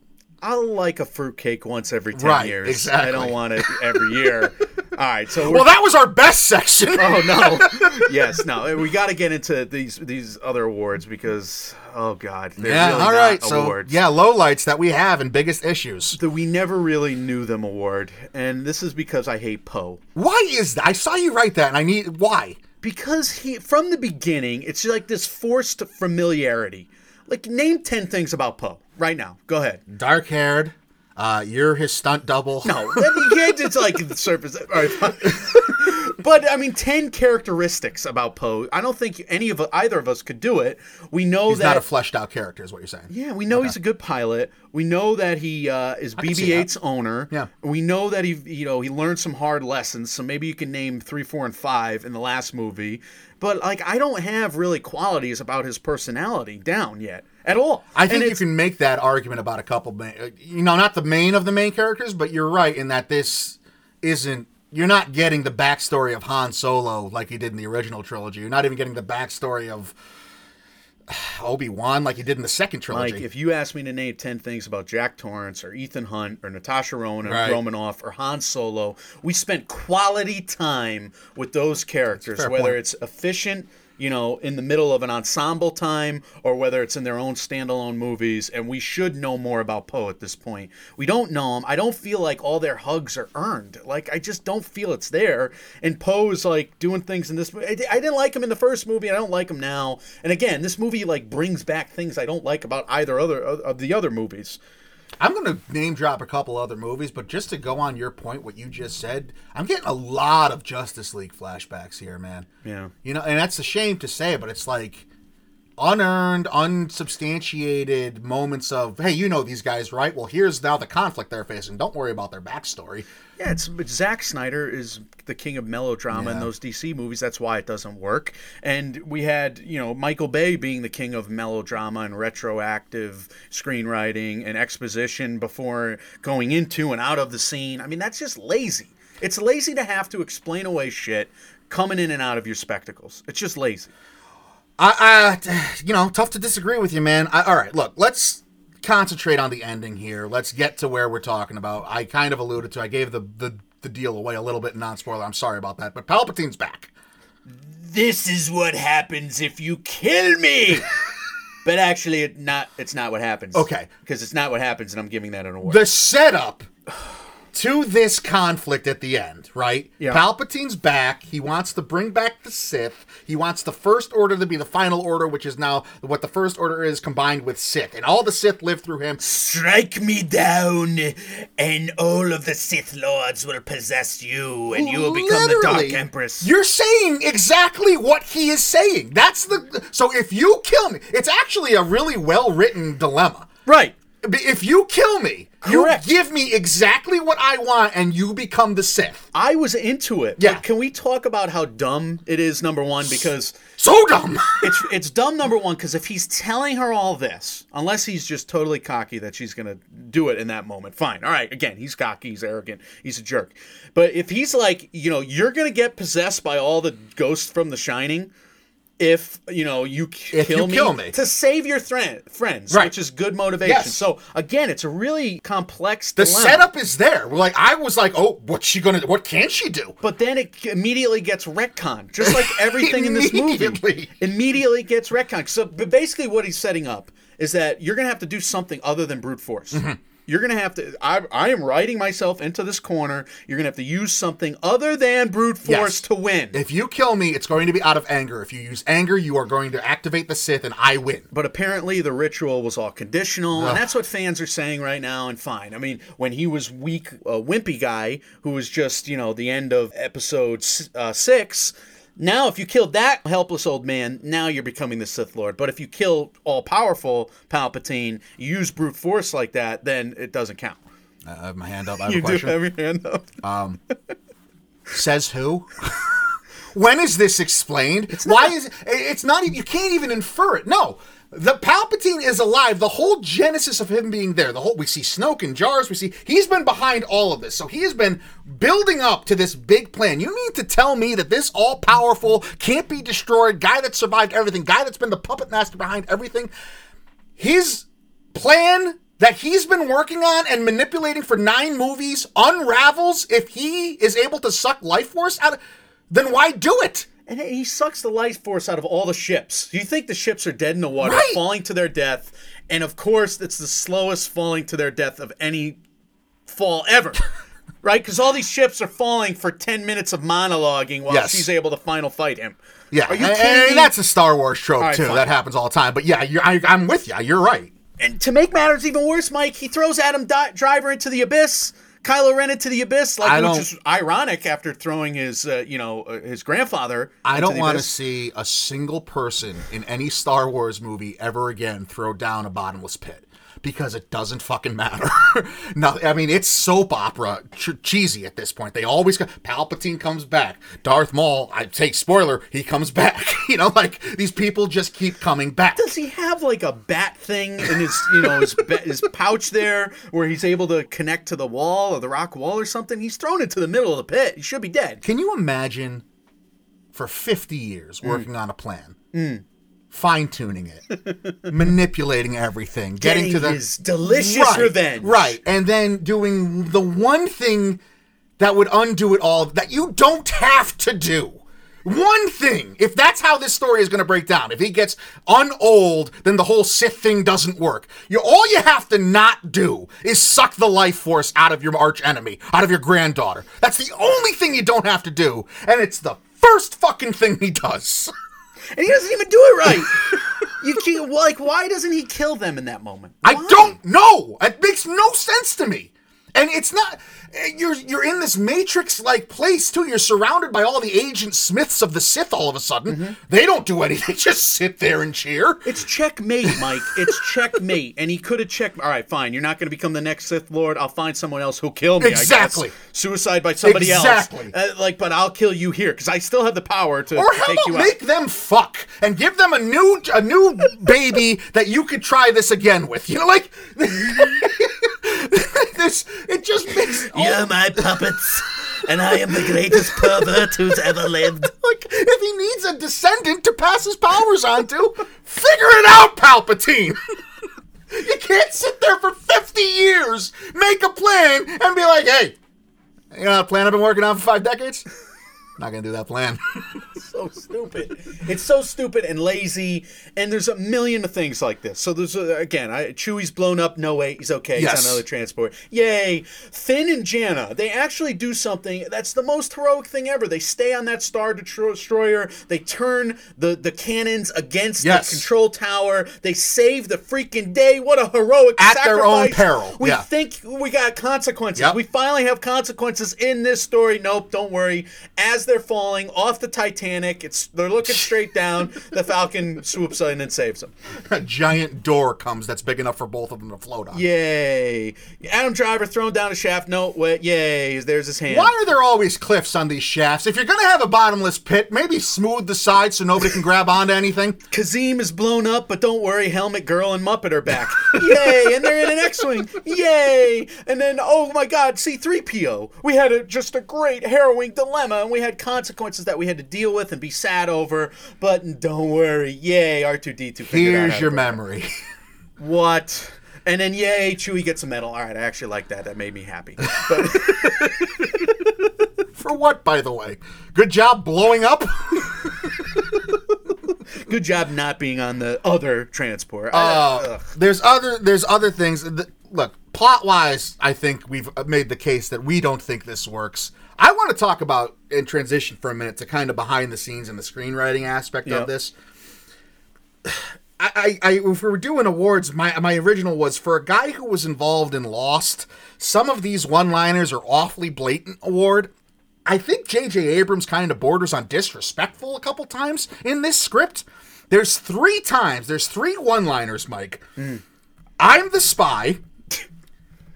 I'll like a fruitcake once every 10 Right, years. exactly. I don't want it every year. *laughs* All right, so Well, that was our best section. oh no, *laughs* yes, no, we got to get into these these other awards because oh god, yeah, really all right. So, awards. yeah, lowlights that we have and biggest issues. that we never really knew them award, and this is because I hate Poe. Why is that? I saw you write that, and I need why. because he from the beginning it's like this forced familiarity like name 10 things about poe right now go ahead Dark haired. Uh, you're his stunt double. no you can't it's like the surface all right, fine. *laughs* but i mean 10 characteristics about poe i don't think any of either of us could do it we know he's that not a fleshed out character, is what you're saying. yeah, we know he's a good pilot. We know that he uh, is BB-8's owner. Yeah. We know that he, you know, he learned some hard lessons. So maybe you can name three, four, and five in the last movie. But like, I don't have really qualities about his personality down yet at all. I think you can make that argument about a couple, main, uh, you know, not the main of the main characters, but you're right in that this isn't. You're not getting the backstory of Han Solo like you did in the original trilogy. You're not even getting the backstory of Obi Wan like you did in the second trilogy. Like, if you asked me to name 10 things about Jack Torrance or Ethan Hunt or Natasha Right. or Romanoff or Han Solo, we spent quality time with those characters, whether point. it's efficient, you know, in the middle of an ensemble time or whether it's in their own standalone movies. And we should know more about Poe at this point. We don't know him. I don't feel like all their hugs are earned. Like, I just don't feel it's there. And Poe's like doing things in this movie. I didn't like him in the first movie. I don't like him now. And again, this movie like brings back things I don't like about either other of the other movies. I'm going to name drop a couple other movies, but just to go on your point, what you just said, I'm getting a lot of Justice League flashbacks here, man. Yeah. You know, and that's a shame to say, but it's like unearned, unsubstantiated moments of, hey, you know these guys, right? Well, here's now the conflict they're facing. Don't worry about their backstory. Yeah, it's but Zack Snyder is the king of melodrama in those DC movies. That's why it doesn't work. And we had, you know, Michael Bay being the king of melodrama and retroactive screenwriting and exposition before going into and out of the scene. I mean, that's just lazy. It's lazy to have to explain away shit coming in and out of your spectacles. It's just lazy. I, I you know, tough to disagree with you, man. I, all right, look, let's concentrate on the ending here. Let's get to where we're talking about. I kind of alluded to. I gave the the, the deal away a little bit non spoiler. I'm sorry about that, but Palpatine's back. This is what happens if you kill me. *laughs* but actually, it not. It's not what happens. Okay. because it's not what happens, and I'm giving that an award. the setup to this conflict at the end, right? Yeah. Palpatine's back. He wants to bring back the Sith. He wants the First Order to be the final order, which is now what the First Order is combined with Sith. And all the Sith live through him. Strike me down, and all of the Sith Lords will possess you, and you will become the Dark Empress. You're saying exactly what he is saying. That's the. So if you kill me, it's actually a really well written dilemma. right. If you kill me, Correct. you give me exactly what I want, and you become the Sith. I was into it. Yeah. But can we talk about how dumb it is? Number one, because So dumb. *laughs* it's it's dumb. Number one, because if he's telling her all this, unless he's just totally cocky that she's gonna do it in that moment, fine. All right. Again, he's cocky. He's arrogant. He's a jerk. But if he's like, you know, you're gonna get possessed by all the ghosts from The Shining. If you know you k- If you kill, me, kill me. to save your thre- friends, Right. which is good motivation. Yes. So again, it's a really complex. The dilemma. setup is there. Like I was like, oh, what's she gonna? What can she do? But then it immediately gets retconned, just like *laughs* everything in this movie. Immediately. Gets retconned. So, but basically, what he's setting up is that you're gonna have to do something other than brute force. Mm-hmm. You're gonna have to. I, I am writing myself into this corner. You're gonna have to use something other than brute force Yes. to win. If you kill me, it's going to be out of anger. If you use anger, you are going to activate the Sith, and I win. but apparently the ritual was all conditional, and that's what fans are saying right now. And fine, I mean, when he was weak, uh, wimpy guy who was just you know the end of episode uh, six. Now, if you kill that helpless old man, now you're becoming the Sith Lord. But if you kill all powerful Palpatine, use brute force like that, then it doesn't count. I have my hand up. I have *laughs* You a do have your hand up. Um, *laughs* Says who? *laughs* when is this explained? Why is it, it's not even you can't even infer it. No. The Palpatine is alive. The whole genesis of him being there. The whole we see Snoke and Jars. We see he's been behind all of this. So he has been building up to this big plan. You mean to tell me that this all-powerful, can't be destroyed guy that survived everything, guy that's been the puppet master behind everything, his plan that he's been working on and manipulating for nine movies unravels if he is able to suck life force out of, then why do it? And he sucks the life force out of all the ships. You think the ships are dead in the water, Right. falling to their death, and of course, it's the slowest falling to their death of any fall ever. *laughs* right? Because all these ships are falling for 10 minutes of monologuing while Yes. she's able to final fight him. Yeah, Are you and, kidding and me? that's a Star Wars trope right, too. fine. That happens all the time. But yeah, you're, I, I'm with you. You're right. And to make matters even worse, Mike, he throws Adam Di- Driver into the abyss. Kylo Ren into the abyss, like which is ironic after throwing his, uh, you know, uh, his grandfather. I don't want to see a single person in any Star Wars movie ever again throw down a bottomless pit because it doesn't fucking matter. *laughs* no, I mean it's soap opera ch- cheesy at this point. They always go, Palpatine comes back, Darth Maul. I take spoiler, he comes *laughs* back. *laughs* you know, like these people just keep coming back. Does he have like a bat thing in his, you know, his his pouch there, where he's able to connect to the wall or the rock wall or something? He's thrown into the middle of the pit. He should be dead. Can you imagine for 50 years mm. working on a plan? Mm. Fine tuning it, *laughs* manipulating everything, getting, Getting to the his delicious right, revenge. Right. And then doing the one thing that would undo it all that you don't have to do. One thing. If that's how this story is going to break down, if he gets unold, then the whole Sith thing doesn't work. You all you have to not do is suck the life force out of your arch enemy, out of your granddaughter. That's the only thing you don't have to do, and it's the first fucking thing he does. *laughs* And he doesn't even do it right. you keep, like, why doesn't he kill them in that moment? I don't know. It makes no sense to me. And it's not you're you're in this matrix like place too. You're surrounded by all the agent Smiths of the Sith all of a sudden. Mm-hmm. They don't do anything. They *laughs* just sit there and cheer. It's checkmate, Mike. It's checkmate. And he could have checked. All right, fine. You're not going to become the next Sith Lord. I'll find someone else who'll kill me. I guess. Exactly. Suicide by somebody Exactly. else. Uh, like, but I'll kill you here because I still have the power to Or how take you about out. make them fuck and give them a new a new baby that you could try this again with? You know, like *laughs* this. It just makes *laughs* You're my puppets, and I am the greatest pervert who's ever lived. *laughs* Like, if he needs a descendant to pass his powers on to, figure it out, Palpatine! you can't sit there for 50 years, make a plan, and be like, hey, you know that plan I've been working on for five decades? Not gonna do that plan. *laughs* so stupid. It's so stupid and lazy, and there's a million of things like this. So there's a, again, I, Chewie's blown up. No wait, he's okay. Yes. He's on another transport. Yay! Finn and Jannah, they actually do something that's the most heroic thing ever. They stay on that star destroyer. They turn the the cannons against Yes. the control tower. They save the freaking day. What a heroic At their own peril, We yeah. think we got consequences. Yep. We finally have consequences in this story. Nope, don't worry. As they're falling off the Titanic, it's they're looking straight down. The Falcon *laughs* swoops in and saves them. a giant door comes that's big enough for both of them to float on. Yay! Adam Driver thrown down a shaft. No, wait, yay! There's his hand. Why are there always cliffs on these shafts? If you're gonna have a bottomless pit, maybe smooth the sides so nobody can grab onto anything. *laughs* Kijimi is blown up, but don't worry, Helmet Girl and Muppet are back. Yay! And they're in an X-wing. Yay! And then, oh my God, C-3PO. We had a, just a great harrowing dilemma, and we had consequences that we had to deal with and be sad over. But don't worry, yay! R2D2. figured out Here's your memory. *laughs* What? And then yay, Chewie gets a medal. All right, I actually like that. That made me happy. But *laughs* For what, by the way? Good job blowing up? *laughs* good job not being on the other transport. Uh, there's other there's other things. that- Look, plot wise, I think we've made the case that we don't think this works. I want to talk about in transition for a minute to kind of behind the scenes and the screenwriting aspect Yep. of this. *sighs* I, I, I, if we were doing awards, my my original was for a guy who was involved in Lost. Some of these one-liners are awfully blatant. Award. I think J.J. Abrams kind of borders on disrespectful a couple times in this script. There's three times. There's three one-liners, Mike. Mm. I'm the spy.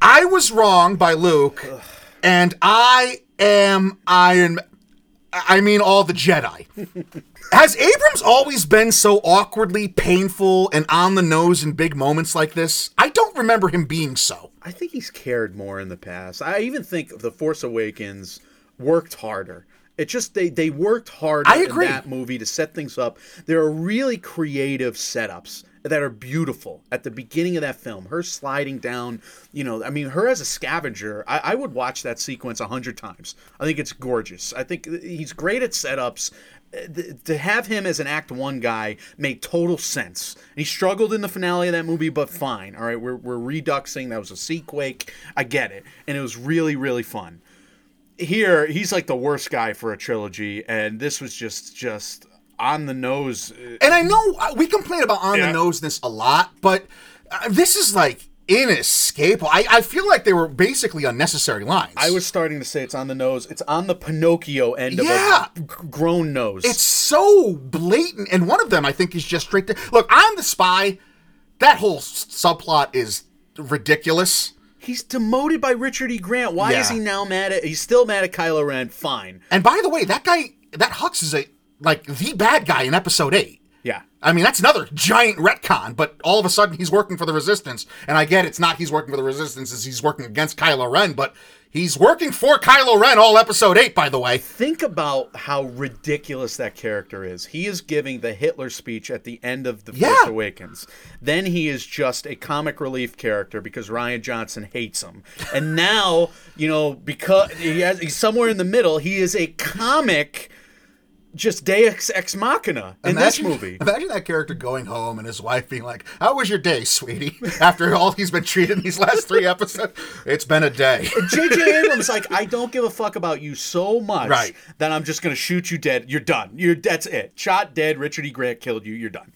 I was wrong by Luke, and I am Iron. I mean, all the Jedi. *laughs* Has Abrams always been so awkwardly painful and on the nose in big moments like this? I don't remember him being so. I think he's cared more in the past. I even think The Force Awakens worked harder. It just they they worked agree. in that movie to set things up. There are really creative setups that are beautiful at the beginning of that film. Her sliding down, you know, I mean, her as a scavenger. I, I would watch that sequence a hundred times. I think it's gorgeous. I think he's great at setups. Uh, To have him as an Act One guy made total sense. He struggled in the finale of that movie, but fine. All right, we're we're reduxing. That was a sequake. I get it, and it was really really fun here he's like the worst guy for a trilogy and this was just just on the nose And I know uh, we complain about on Yeah. the noseness a lot, but uh, this is like inescapable. I, I feel like they were basically unnecessary lines. i was starting to say it's on the nose it's on the pinocchio end Yeah. of a grown nose It's so blatant, and one of them I think is just straight to look. I'm the spy. That whole subplot is ridiculous. he's demoted by richard e grant why is he now mad at he's still mad at kylo ren fine And by the way, that guy, that Hux is a like the bad guy in Episode Eight. yeah I mean, that's another giant retcon, but all of a sudden he's working for the Resistance. And I get it's not he's working for the Resistance, it's he's working against Kylo Ren, but he's working for Kylo Ren all episode 8, by the way. think about how ridiculous that character is. He is giving the Hitler speech at the end of The Yeah. Force Awakens. Then he is just a comic relief character because Rian Johnson hates him. And now, you know, because he has, he's somewhere in the middle, he is a comic just Deus Ex Machina in Imagine- this movie. Imagine that character going home and his wife being like, How was your day, sweetie? *laughs* After all he's been treated in these last three episodes. It's been a day. J.J. *laughs* Abrams like, I don't give a fuck about you so much Right. that I'm just gonna shoot you dead. You're done. You're that's it. Shot dead. Richard E. Grant killed you. You're done.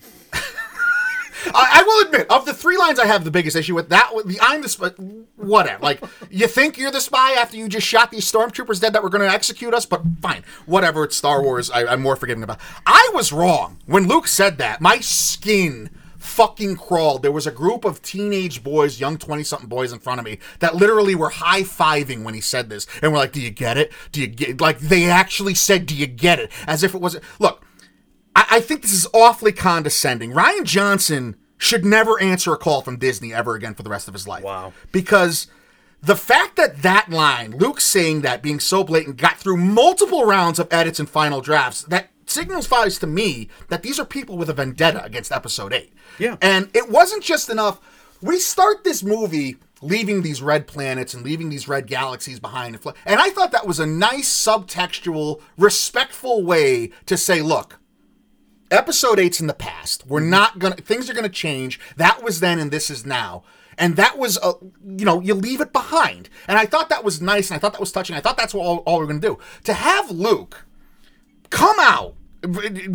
I, I will admit, of the three lines I have the biggest issue with, that the I'm the spy, whatever. Like, you think you're the spy after you just shot these stormtroopers dead that were going to execute us, but fine, whatever. It's Star Wars. I, I'm more forgiving about. I was wrong when Luke said that. My skin fucking crawled. There was a group of teenage boys, young twenty something boys in front of me that literally were high fiving when he said this, and we're like, "Do you get it? Do you get?" Like they actually said, "Do you get it?" As if it was. Look, I, I think this is awfully condescending. Rian Johnson should never answer a call from Disney ever again for the rest of his life. Wow. Because the fact that that line, Luke saying that, being so blatant, got through multiple rounds of edits and final drafts, that signals files to me that these are people with a vendetta against Episode 8. Yeah. And it wasn't just enough. We start this movie leaving these red planets and leaving these red galaxies behind. and And I thought that was a nice subtextual, respectful way to say, look, episode eight's in the past. We're mm-hmm. not gonna things are gonna change. That was then and this is now. And that was a you know, you leave it behind. And I thought that was nice and I thought that was touching. I thought that's what all, all we're gonna do. To have Luke come out,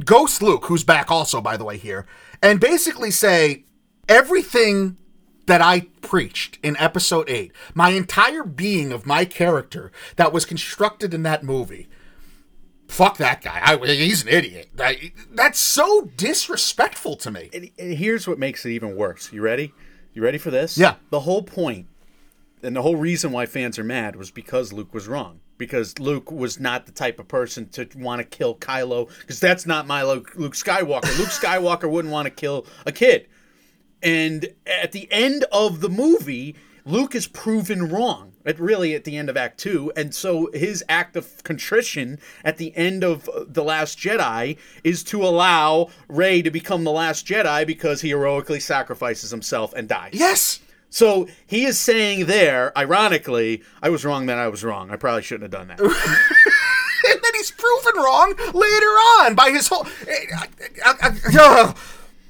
Ghost Luke, who's back also, by the way, here, and basically say everything that I preached in episode 8, my entire being of my character that was constructed in that movie. Fuck that guy. I, he's an idiot. I- that's so disrespectful to me. And, and here's what makes it even worse. You ready? You ready for this? Yeah. The whole point and the whole reason why fans are mad was because Luke was wrong. Because Luke was not the type of person to want to kill Kylo. Because that's not my Luke, Luke Skywalker. Luke Skywalker wouldn't want to kill a kid. And at the end of the movie, Luke is proven wrong. At really at the end of Act Two, and so his act of contrition at the end of uh, the Last Jedi is to allow Rey to become the Last Jedi because he heroically sacrifices himself and dies. Yes. So he is saying there, ironically, I was wrong. Then I was wrong. I probably shouldn't have done that. *laughs* and then he's proven wrong later on by his whole. I- I- ugh.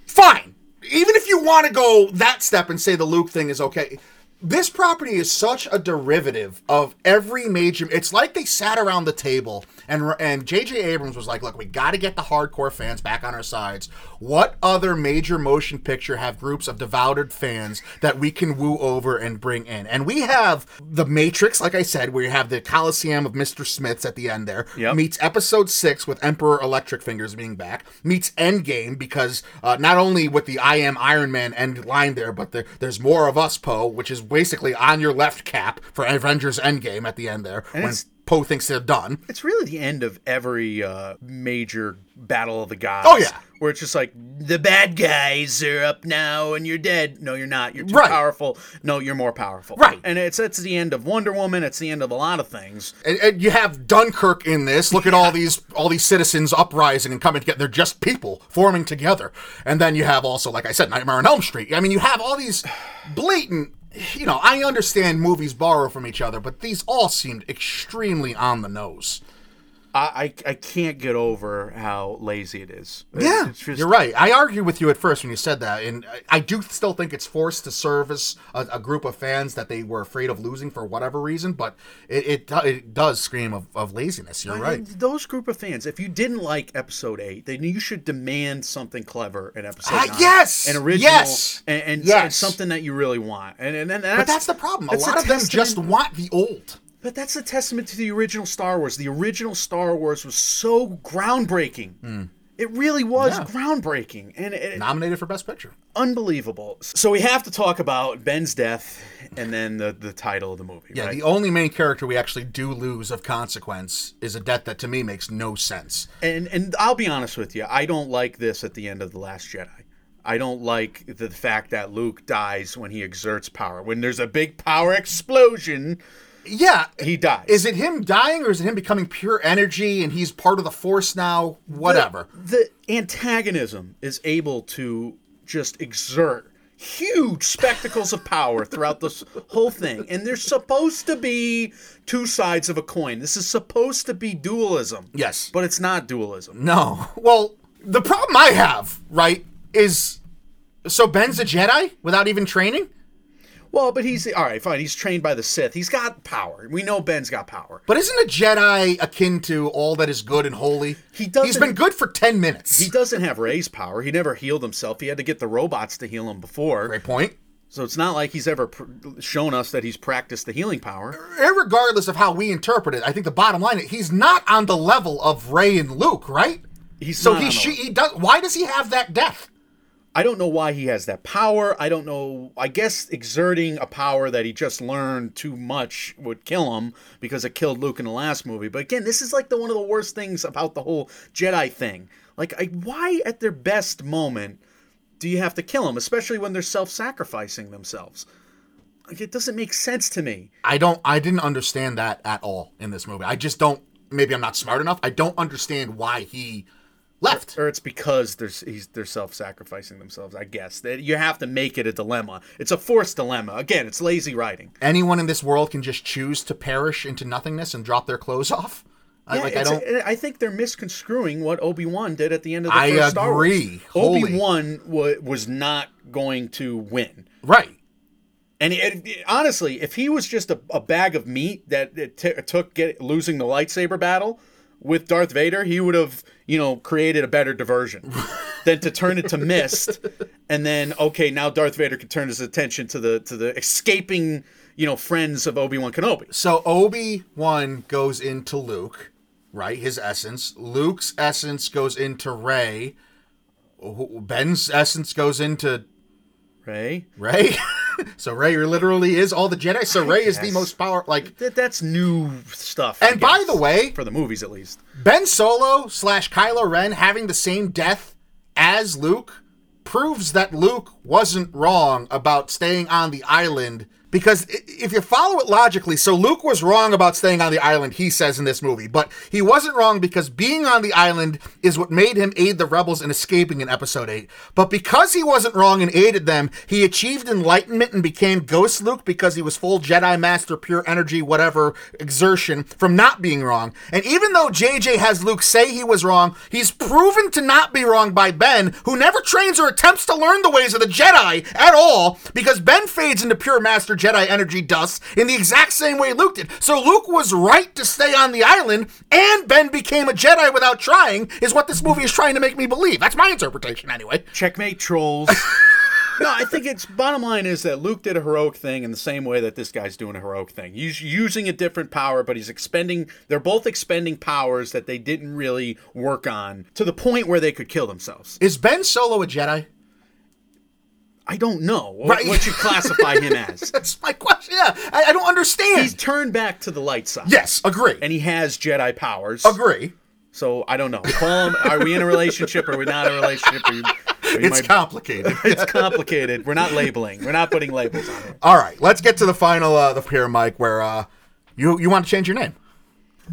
fine. Even if you want to go that step and say the Luke thing is okay, this property is such a derivative of every major. It's like they sat around the table and and J.J. Abrams was like, "Look, we got to get the hardcore fans back on our sides. What other major motion picture have groups of devoted fans that we can woo over and bring in? And we have the Matrix, like I said, where you have the Coliseum of Mr. Smiths at the end there. Yep. Meets Episode Six with Emperor Electric Fingers being back. Meets Endgame because uh, not only with the I am Iron Man end line there, but there, there's more of us, Poe, which is basically on your left cap for Avengers Endgame at the end there when it's- Poe thinks they're done. It's really the end of every uh, major battle of the gods. Oh, yeah. where it's just like the bad guys are up now and you're dead. No, you're not. You're too Right. powerful. No, you're more powerful. Right. and it's it's the end of Wonder Woman. It's the end of a lot of things. And, and you have Dunkirk in this. Look at all these all these citizens uprising and coming together. They're just people forming together. And then you have also, like I said, Nightmare on Elm Street. I mean, you have all these *sighs* blatant. You know, I understand movies borrow from each other, but these all seemed extremely on the nose. I, I I can't get over how lazy it is. Yeah, It's just- you're right. I argued with you at first when you said that, and I- I do still think it's forced to service a, a group of fans that they were afraid of losing for whatever reason. But it it, it does scream of, of laziness. You're I right. mean, those group of fans, if you didn't like episode eight, then you should demand something clever in episode Ah, nine. yes! an original, Yes! and, and, Yes! and something that you really want. And and, and that's, But that's the problem. A lot of them just want the old. But that's a testament to the original Star Wars. The original Star Wars was so groundbreaking. Hmm. It really was. Yeah. groundbreaking and it, Nominated for Best Picture. unbelievable. So we have to talk about Ben's death and then the, the title of the movie. Yeah, right? the only main character we actually do lose of consequence is a death that to me makes no sense. and and I'll be honest with you, I don't like this at the end of the Last Jedi. I don't like the fact that Luke dies when he exerts power. When there's a big power explosion, Yeah, he dies. is it him dying or is it him becoming pure energy and he's part of the Force now? Whatever. the antagonism is able to just exert huge spectacles of power throughout this whole thing and there's supposed to be two sides of a coin this is supposed to be dualism Yes. but it's not dualism No. Well, the problem I have, right, is so Ben's a Jedi without even training? Well but he's all right fine he's trained by the sith he's got power we know ben's got power But isn't a Jedi akin to all that is good and holy? He doesn't- He's been good for 10 minutes. he doesn't have rey's power he never healed himself he had to get the robots to heal him before Great point. so it's not like he's ever pr- shown us that he's practiced the healing power Regardless of how we interpret it, I think the bottom line is he's not on the level of Rey and Luke, right? he's So not he, she, he does. Why does he have that death? I don't know why he has that power. I don't know. I guess exerting a power that he just learned too much would kill him because it killed Luke in the last movie. But again, this is like the one of the worst things about the whole Jedi thing. Like, I, why at their best moment do you have to kill them, especially when they're self-sacrificing themselves? Like, it doesn't make sense to me. I don't. I didn't understand that at all in this movie. I just don't. Maybe I'm not smart enough. I don't understand why he left. Or it's because they're he's, they're self-sacrificing themselves. I guess that you have to make it a dilemma. It's a forced dilemma. Again, it's lazy writing. Anyone in this world can just choose to perish into nothingness and drop their clothes *laughs* off. I, Yeah, like I don't. I think they're misconstruing what Obi Wan did at the end of the I first Star Wars. agree. Obi Wan wa- was not going to win, Right. and it, it- honestly, if he was just a, a bag of meat that it t- took get losing the lightsaber battle with Darth Vader, he would have you know created a better diversion *laughs* than to turn it to mist, and then okay, now Darth Vader can turn his attention to the to the escaping you know friends of Obi Wan Kenobi. So Obi Wan goes into Luke, right? His essence. Luke's essence goes into Rey. Ben's essence goes into Right? *laughs* Rey. *laughs* so Rey literally is all the Jedi. So Rey is the most power. Like That, that's new stuff. I And by guess, the way- for the movies at least, Ben Solo slash Kylo Ren having the same death as Luke proves that Luke wasn't wrong about staying on the island. Because if you follow it logically, so Luke was wrong about staying on the island, he says in this movie, but he wasn't wrong because being on the island is what made him aid the rebels in escaping in episode 8. But because he wasn't wrong and aided them, he achieved enlightenment and became Ghost Luke because he was full Jedi Master, pure energy, whatever exertion from not being wrong. And even though JJ has Luke say he was wrong, he's proven to not be wrong by Ben, who never trains or attempts to learn the ways of the Jedi at all, because Ben fades into pure Master Jedi energy dust in the exact same way Luke did. So Luke was right to stay on the island, and Ben became a Jedi without trying, is what this movie is trying to make me believe. That's my interpretation, anyway. checkmate trolls. *laughs* no, I think it's bottom line is that Luke did a heroic thing in the same way that this guy's doing a heroic thing. He's using a different power, but he's expending. They're both expending powers that they didn't really work on to the point where they could kill themselves. Is Ben Solo a Jedi? I don't know what, Right. what you classify him *laughs* as. That's my question. Yeah, I, I don't understand. He's turned back to the light side. yes, agree. And he has Jedi powers. agree. So I don't know. Call him. Are we in a relationship? Are we not in a relationship? Are you, are you It's my- complicated. *laughs* it's complicated. We're not labeling. We're not putting labels on it. All right, let's get to the final uh, the here, Mike, where uh, you you want to change your name.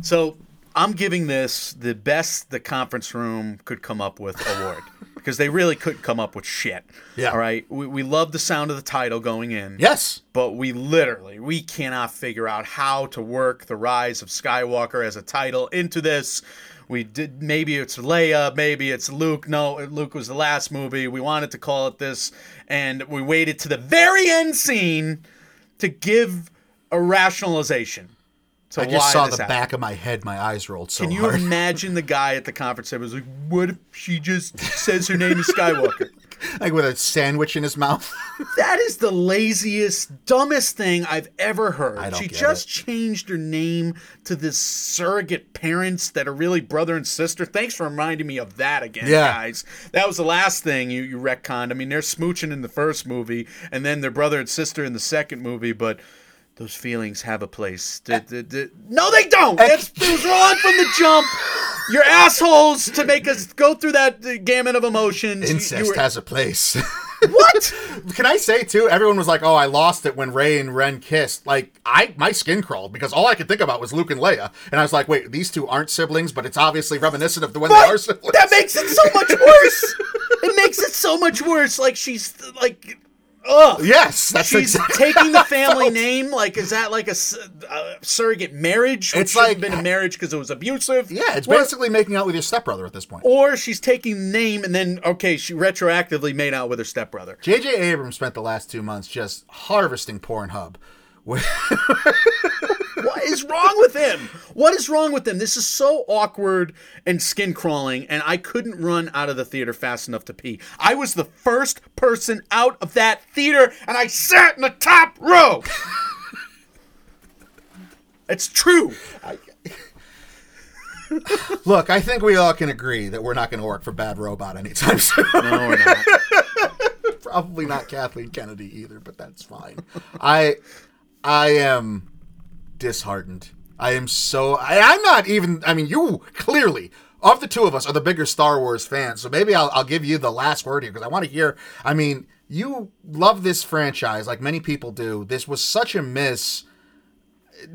So I'm giving this the best the conference room could come up with award because they really couldn't come up with shit. Yeah. All right. We, we love the sound of the title going in. Yes. But we literally we cannot figure out how to work the rise of Skywalker as a title into this. We did maybe it's Leia, maybe it's Luke. No, Luke was the last movie. We wanted to call it this, and we waited to the very end scene to give a rationalization. So I just saw the happened. back of my head. My eyes rolled so Can you hard. *laughs* imagine the guy at the conference that was like, "What if she just says her name is Skywalker?" *laughs* like with a sandwich in his mouth. *laughs* That is the laziest, dumbest thing I've ever heard. I don't she just changed her name to this surrogate parents that are really brother and sister. Thanks for reminding me of that again, Yeah. guys. That was the last thing you, you retconned. I mean, they're smooching in the first movie, and then they're brother and sister in the second movie, but those feelings have a place. D- d- d- no, they don't. It's, it was wrong from the jump. You're assholes to make us go through that gamut of emotions. You- you Incest were- has a place. *laughs* what? Can I say too? Everyone was like, "Oh, I lost it when Rey and Ren kissed." Like, I my skin crawled because all I could think about was Luke and Leia, and I was like, "Wait, these two aren't siblings, but it's obviously reminiscent of the when they are siblings." That makes it so much worse. it makes it so much worse. Like she's like, ugh. yes, that's She's exactly taking the *laughs* family name. Like, is that like a surrogate marriage? It's like- been a marriage because it was abusive. Yeah, it's Or- basically making out with your stepbrother at this point. Or she's taking the name and then okay, she retroactively made out with her stepbrother. J.J. Abrams spent the last two months just harvesting Pornhub. *laughs* *laughs* What is wrong with him? What is wrong with him? This is so awkward and skin crawling, and I couldn't run out of the theater fast enough to pee. I was the first person out of that theater, and I sat in the top row. it's true. Look, I think we all can agree that we're not going to work for Bad Robot anytime *laughs* soon. No, we're not. Probably not Kathleen Kennedy either, but that's fine. I I am disheartened. I am so I, I'm not even I mean you clearly of the two of us are the bigger Star Wars fans, so maybe I'll, I'll give you the last word here because I want to hear. I mean, you love this franchise like many people do. This was such a miss.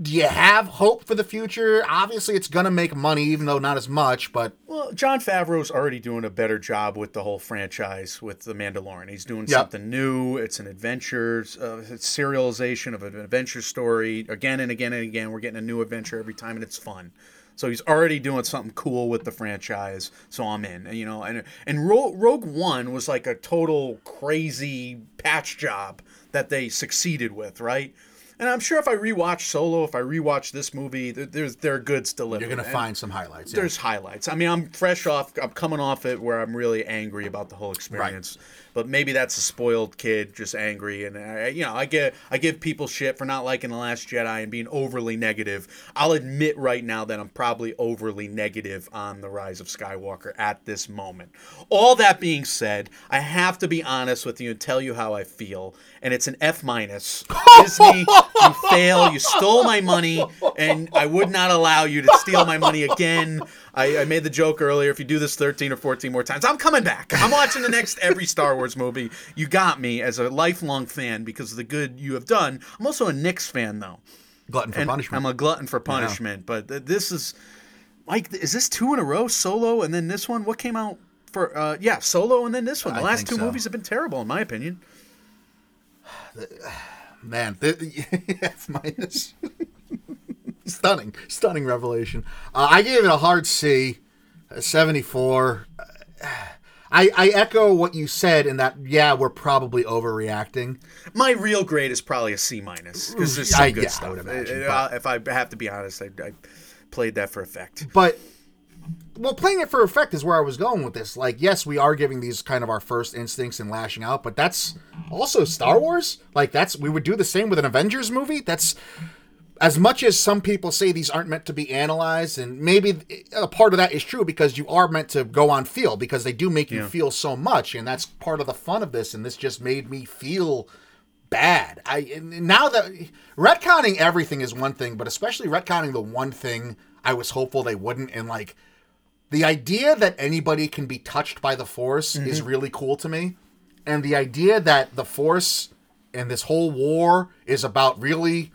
Do you have hope for the future? Obviously, it's gonna make money, even though not as much. But Well, Jon Favreau's already doing a better job with the whole franchise with The Mandalorian. He's doing Yep. something new. It's an adventure, uh, it's serialization of an adventure story again and again and again. We're getting a new adventure every time, and it's fun. So he's already doing something cool with the franchise. So I'm in. And, you know, and and Ro- Rogue One was like a total crazy patch job that they succeeded with, right? And I'm sure if I rewatch Solo, if I rewatch this movie, there- there's there are goods delivered. you're gonna find some highlights. yeah. there's highlights. I mean, I'm fresh off. I'm coming off it where I'm really angry about the whole experience. Right. But maybe that's a spoiled kid, just angry, and uh, I, you know, I get I give people shit for not liking the Last Jedi and being overly negative. I'll admit right now that I'm probably overly negative on the Rise of Skywalker at this moment. All that being said, I have to be honest with you and tell you how I feel, and it's an F minus. *laughs* Disney, you fail. You stole my money, and I would not allow you to steal my money again. I, I made the joke earlier. If you do this 13 or 14 more times, I'm coming back. I'm watching the next every Star Wars movie. You got me as a lifelong fan because of the good you have done. I'm also a Knicks fan, though. glutton for And punishment. I'm a glutton for punishment. But th- this is, Mike, is this two in a row? Solo and then this one? What came out for, uh, yeah, Solo and then this one. The I last two so. movies have been terrible, in my opinion. *sighs* Man, the, F *laughs* minus. *laughs* stunning, stunning revelation. Uh, I gave it a hard C, a 74. *sighs* I, I echo what you said in that, yeah, we're probably overreacting. My real grade is probably a C minus because there's some I- good yeah, I stuff. would imagine, Uh, uh, if I have to be honest, I, I played that for effect. But, well, playing it for effect is where I was going with this. Like, yes, we are giving these kind of our first instincts and lashing out, but that's also Star Wars. Like, that's, we would do the same with an Avengers movie. That's, as much as some people say these aren't meant to be analyzed, and maybe a part of that is true because you are meant to go on feel because they do make you Yeah. feel so much, and that's part of the fun of this. And this just made me feel bad. I now that retconning everything is one thing, but especially retconning the one thing I was hopeful they wouldn't, and like the idea that anybody can be touched by the force is mm-hmm. really cool to me. And the idea that the force and this whole war is about really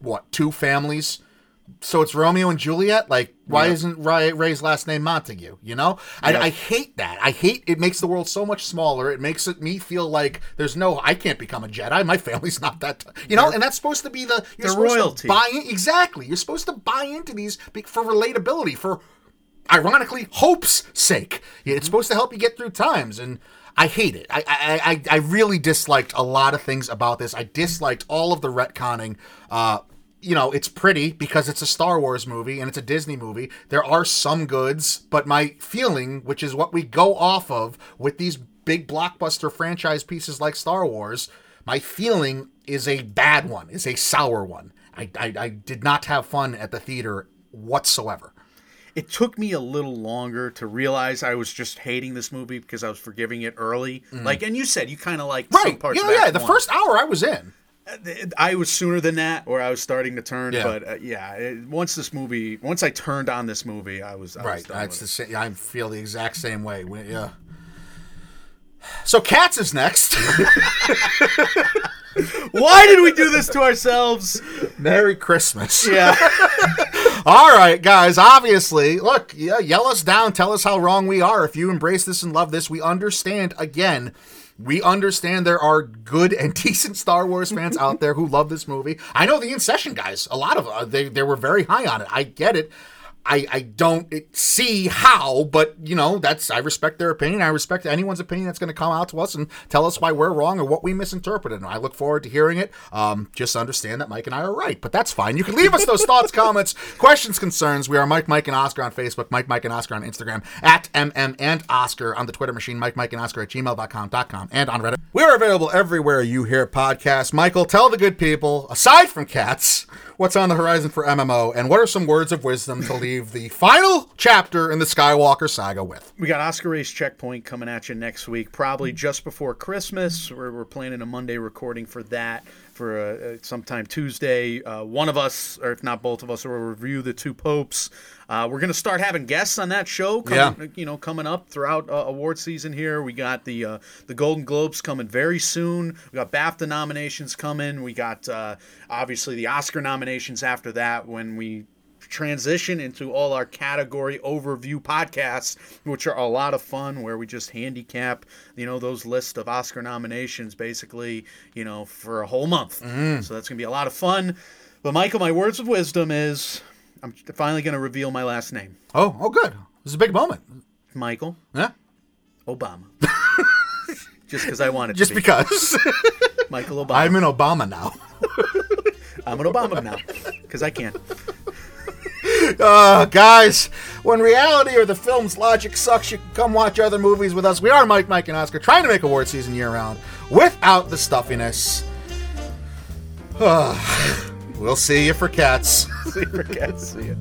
what two families? So it's romeo and juliet? Like why isn't Rey, rey's last name montague you know? I. I hate that. I hate it makes the world so much smaller. It makes it me feel like there's no i can't become a jedi. My *laughs* family's not that t-" you know? And that's supposed to be the you're They're supposed royalty. to buy in exactly. You're supposed to buy into these for relatability for ironically hope's sake. It's supposed to help you get through times and i hate it. I, I i i really disliked a lot of things about this. I disliked all of the retconning. Uh you know it's pretty because it's a star wars movie and it's a disney movie. There are some goods but my feeling which is what we go off of with these big blockbuster franchise pieces like star wars my feeling is a bad one is a sour one. I i, I did not have fun at the theater whatsoever It took me a little longer to realize I was just hating this movie because I was forgiving it early. Like, and you said you kind of Mm. Right. Yeah, yeah. The One. first hour I was in. I was sooner than that, or I was starting to turn. Yeah. But uh, yeah, it, once this movie, once I turned on this movie, I was I was Right. done That's the same. I feel the exact same way. Yeah. So Cats is next. *laughs* *laughs* *laughs* Why did we do this to ourselves? Merry Christmas. Yeah. *laughs* All right, guys. Obviously, look, yeah, yell us down. Tell us how wrong we are. If you embrace this and love this, we understand. Again, we understand there are good and *laughs* decent Star Wars fans out there who love this movie. I know the In Session guys. A lot of uh, they they were very high on it. I get it. I, I don't see how, but you know that's I respect their opinion. I respect anyone's opinion that's going to come out to us and tell us why we're wrong or what we misinterpreted. And I look forward to hearing it. Um, just understand that Mike and I are right, but that's fine. You can leave us those *laughs* thoughts, comments, questions, concerns. We are Mike, Mike, and Oscar on Facebook, Mike, Mike, and Oscar on Instagram, at MM and Oscar on the Twitter machine, Mike, Mike, and Oscar at gmail.com, .com, and on Reddit. We are available everywhere you hear podcasts. Michael, tell the good people, aside from cats, what's on the horizon for MMO, and what are some words of wisdom to leave the final chapter in the Skywalker saga with? We got Oscar Race Checkpoint coming at you next week, probably just before Christmas. We're, we're planning a Monday recording for that for uh, uh, sometime Tuesday. Uh, one of us, or if not both of us, will review the two popes. Uh, we're going to start having guests on that show. Coming, You know, coming up throughout uh, award season here. We got the uh, the Golden Globes coming very soon. We got BAFTA nominations coming. We got uh, obviously the Oscar nominations after that when we transition into all our category overview podcasts, which are a lot of fun, where we just handicap, you know, those list of Oscar nominations basically, you know, for a whole month. Mm-hmm. So that's gonna be a lot of fun. But Michael, my words of wisdom is, I'm finally gonna reveal my last name, Oh, oh, good. This is a big moment. Michael Yeah, Obama. *laughs* just because I wanted just to be. because *laughs* Michael Obama. I'm an Obama now. *laughs* I'm an Obama now because I can. Uh, guys, when reality or the film's logic sucks, you can come watch other movies with us. We are Mike, Mike, and Oscar, trying to make award season year round without the stuffiness. Uh, *sighs* we'll see you for cats. *laughs* See you, for cats. see you.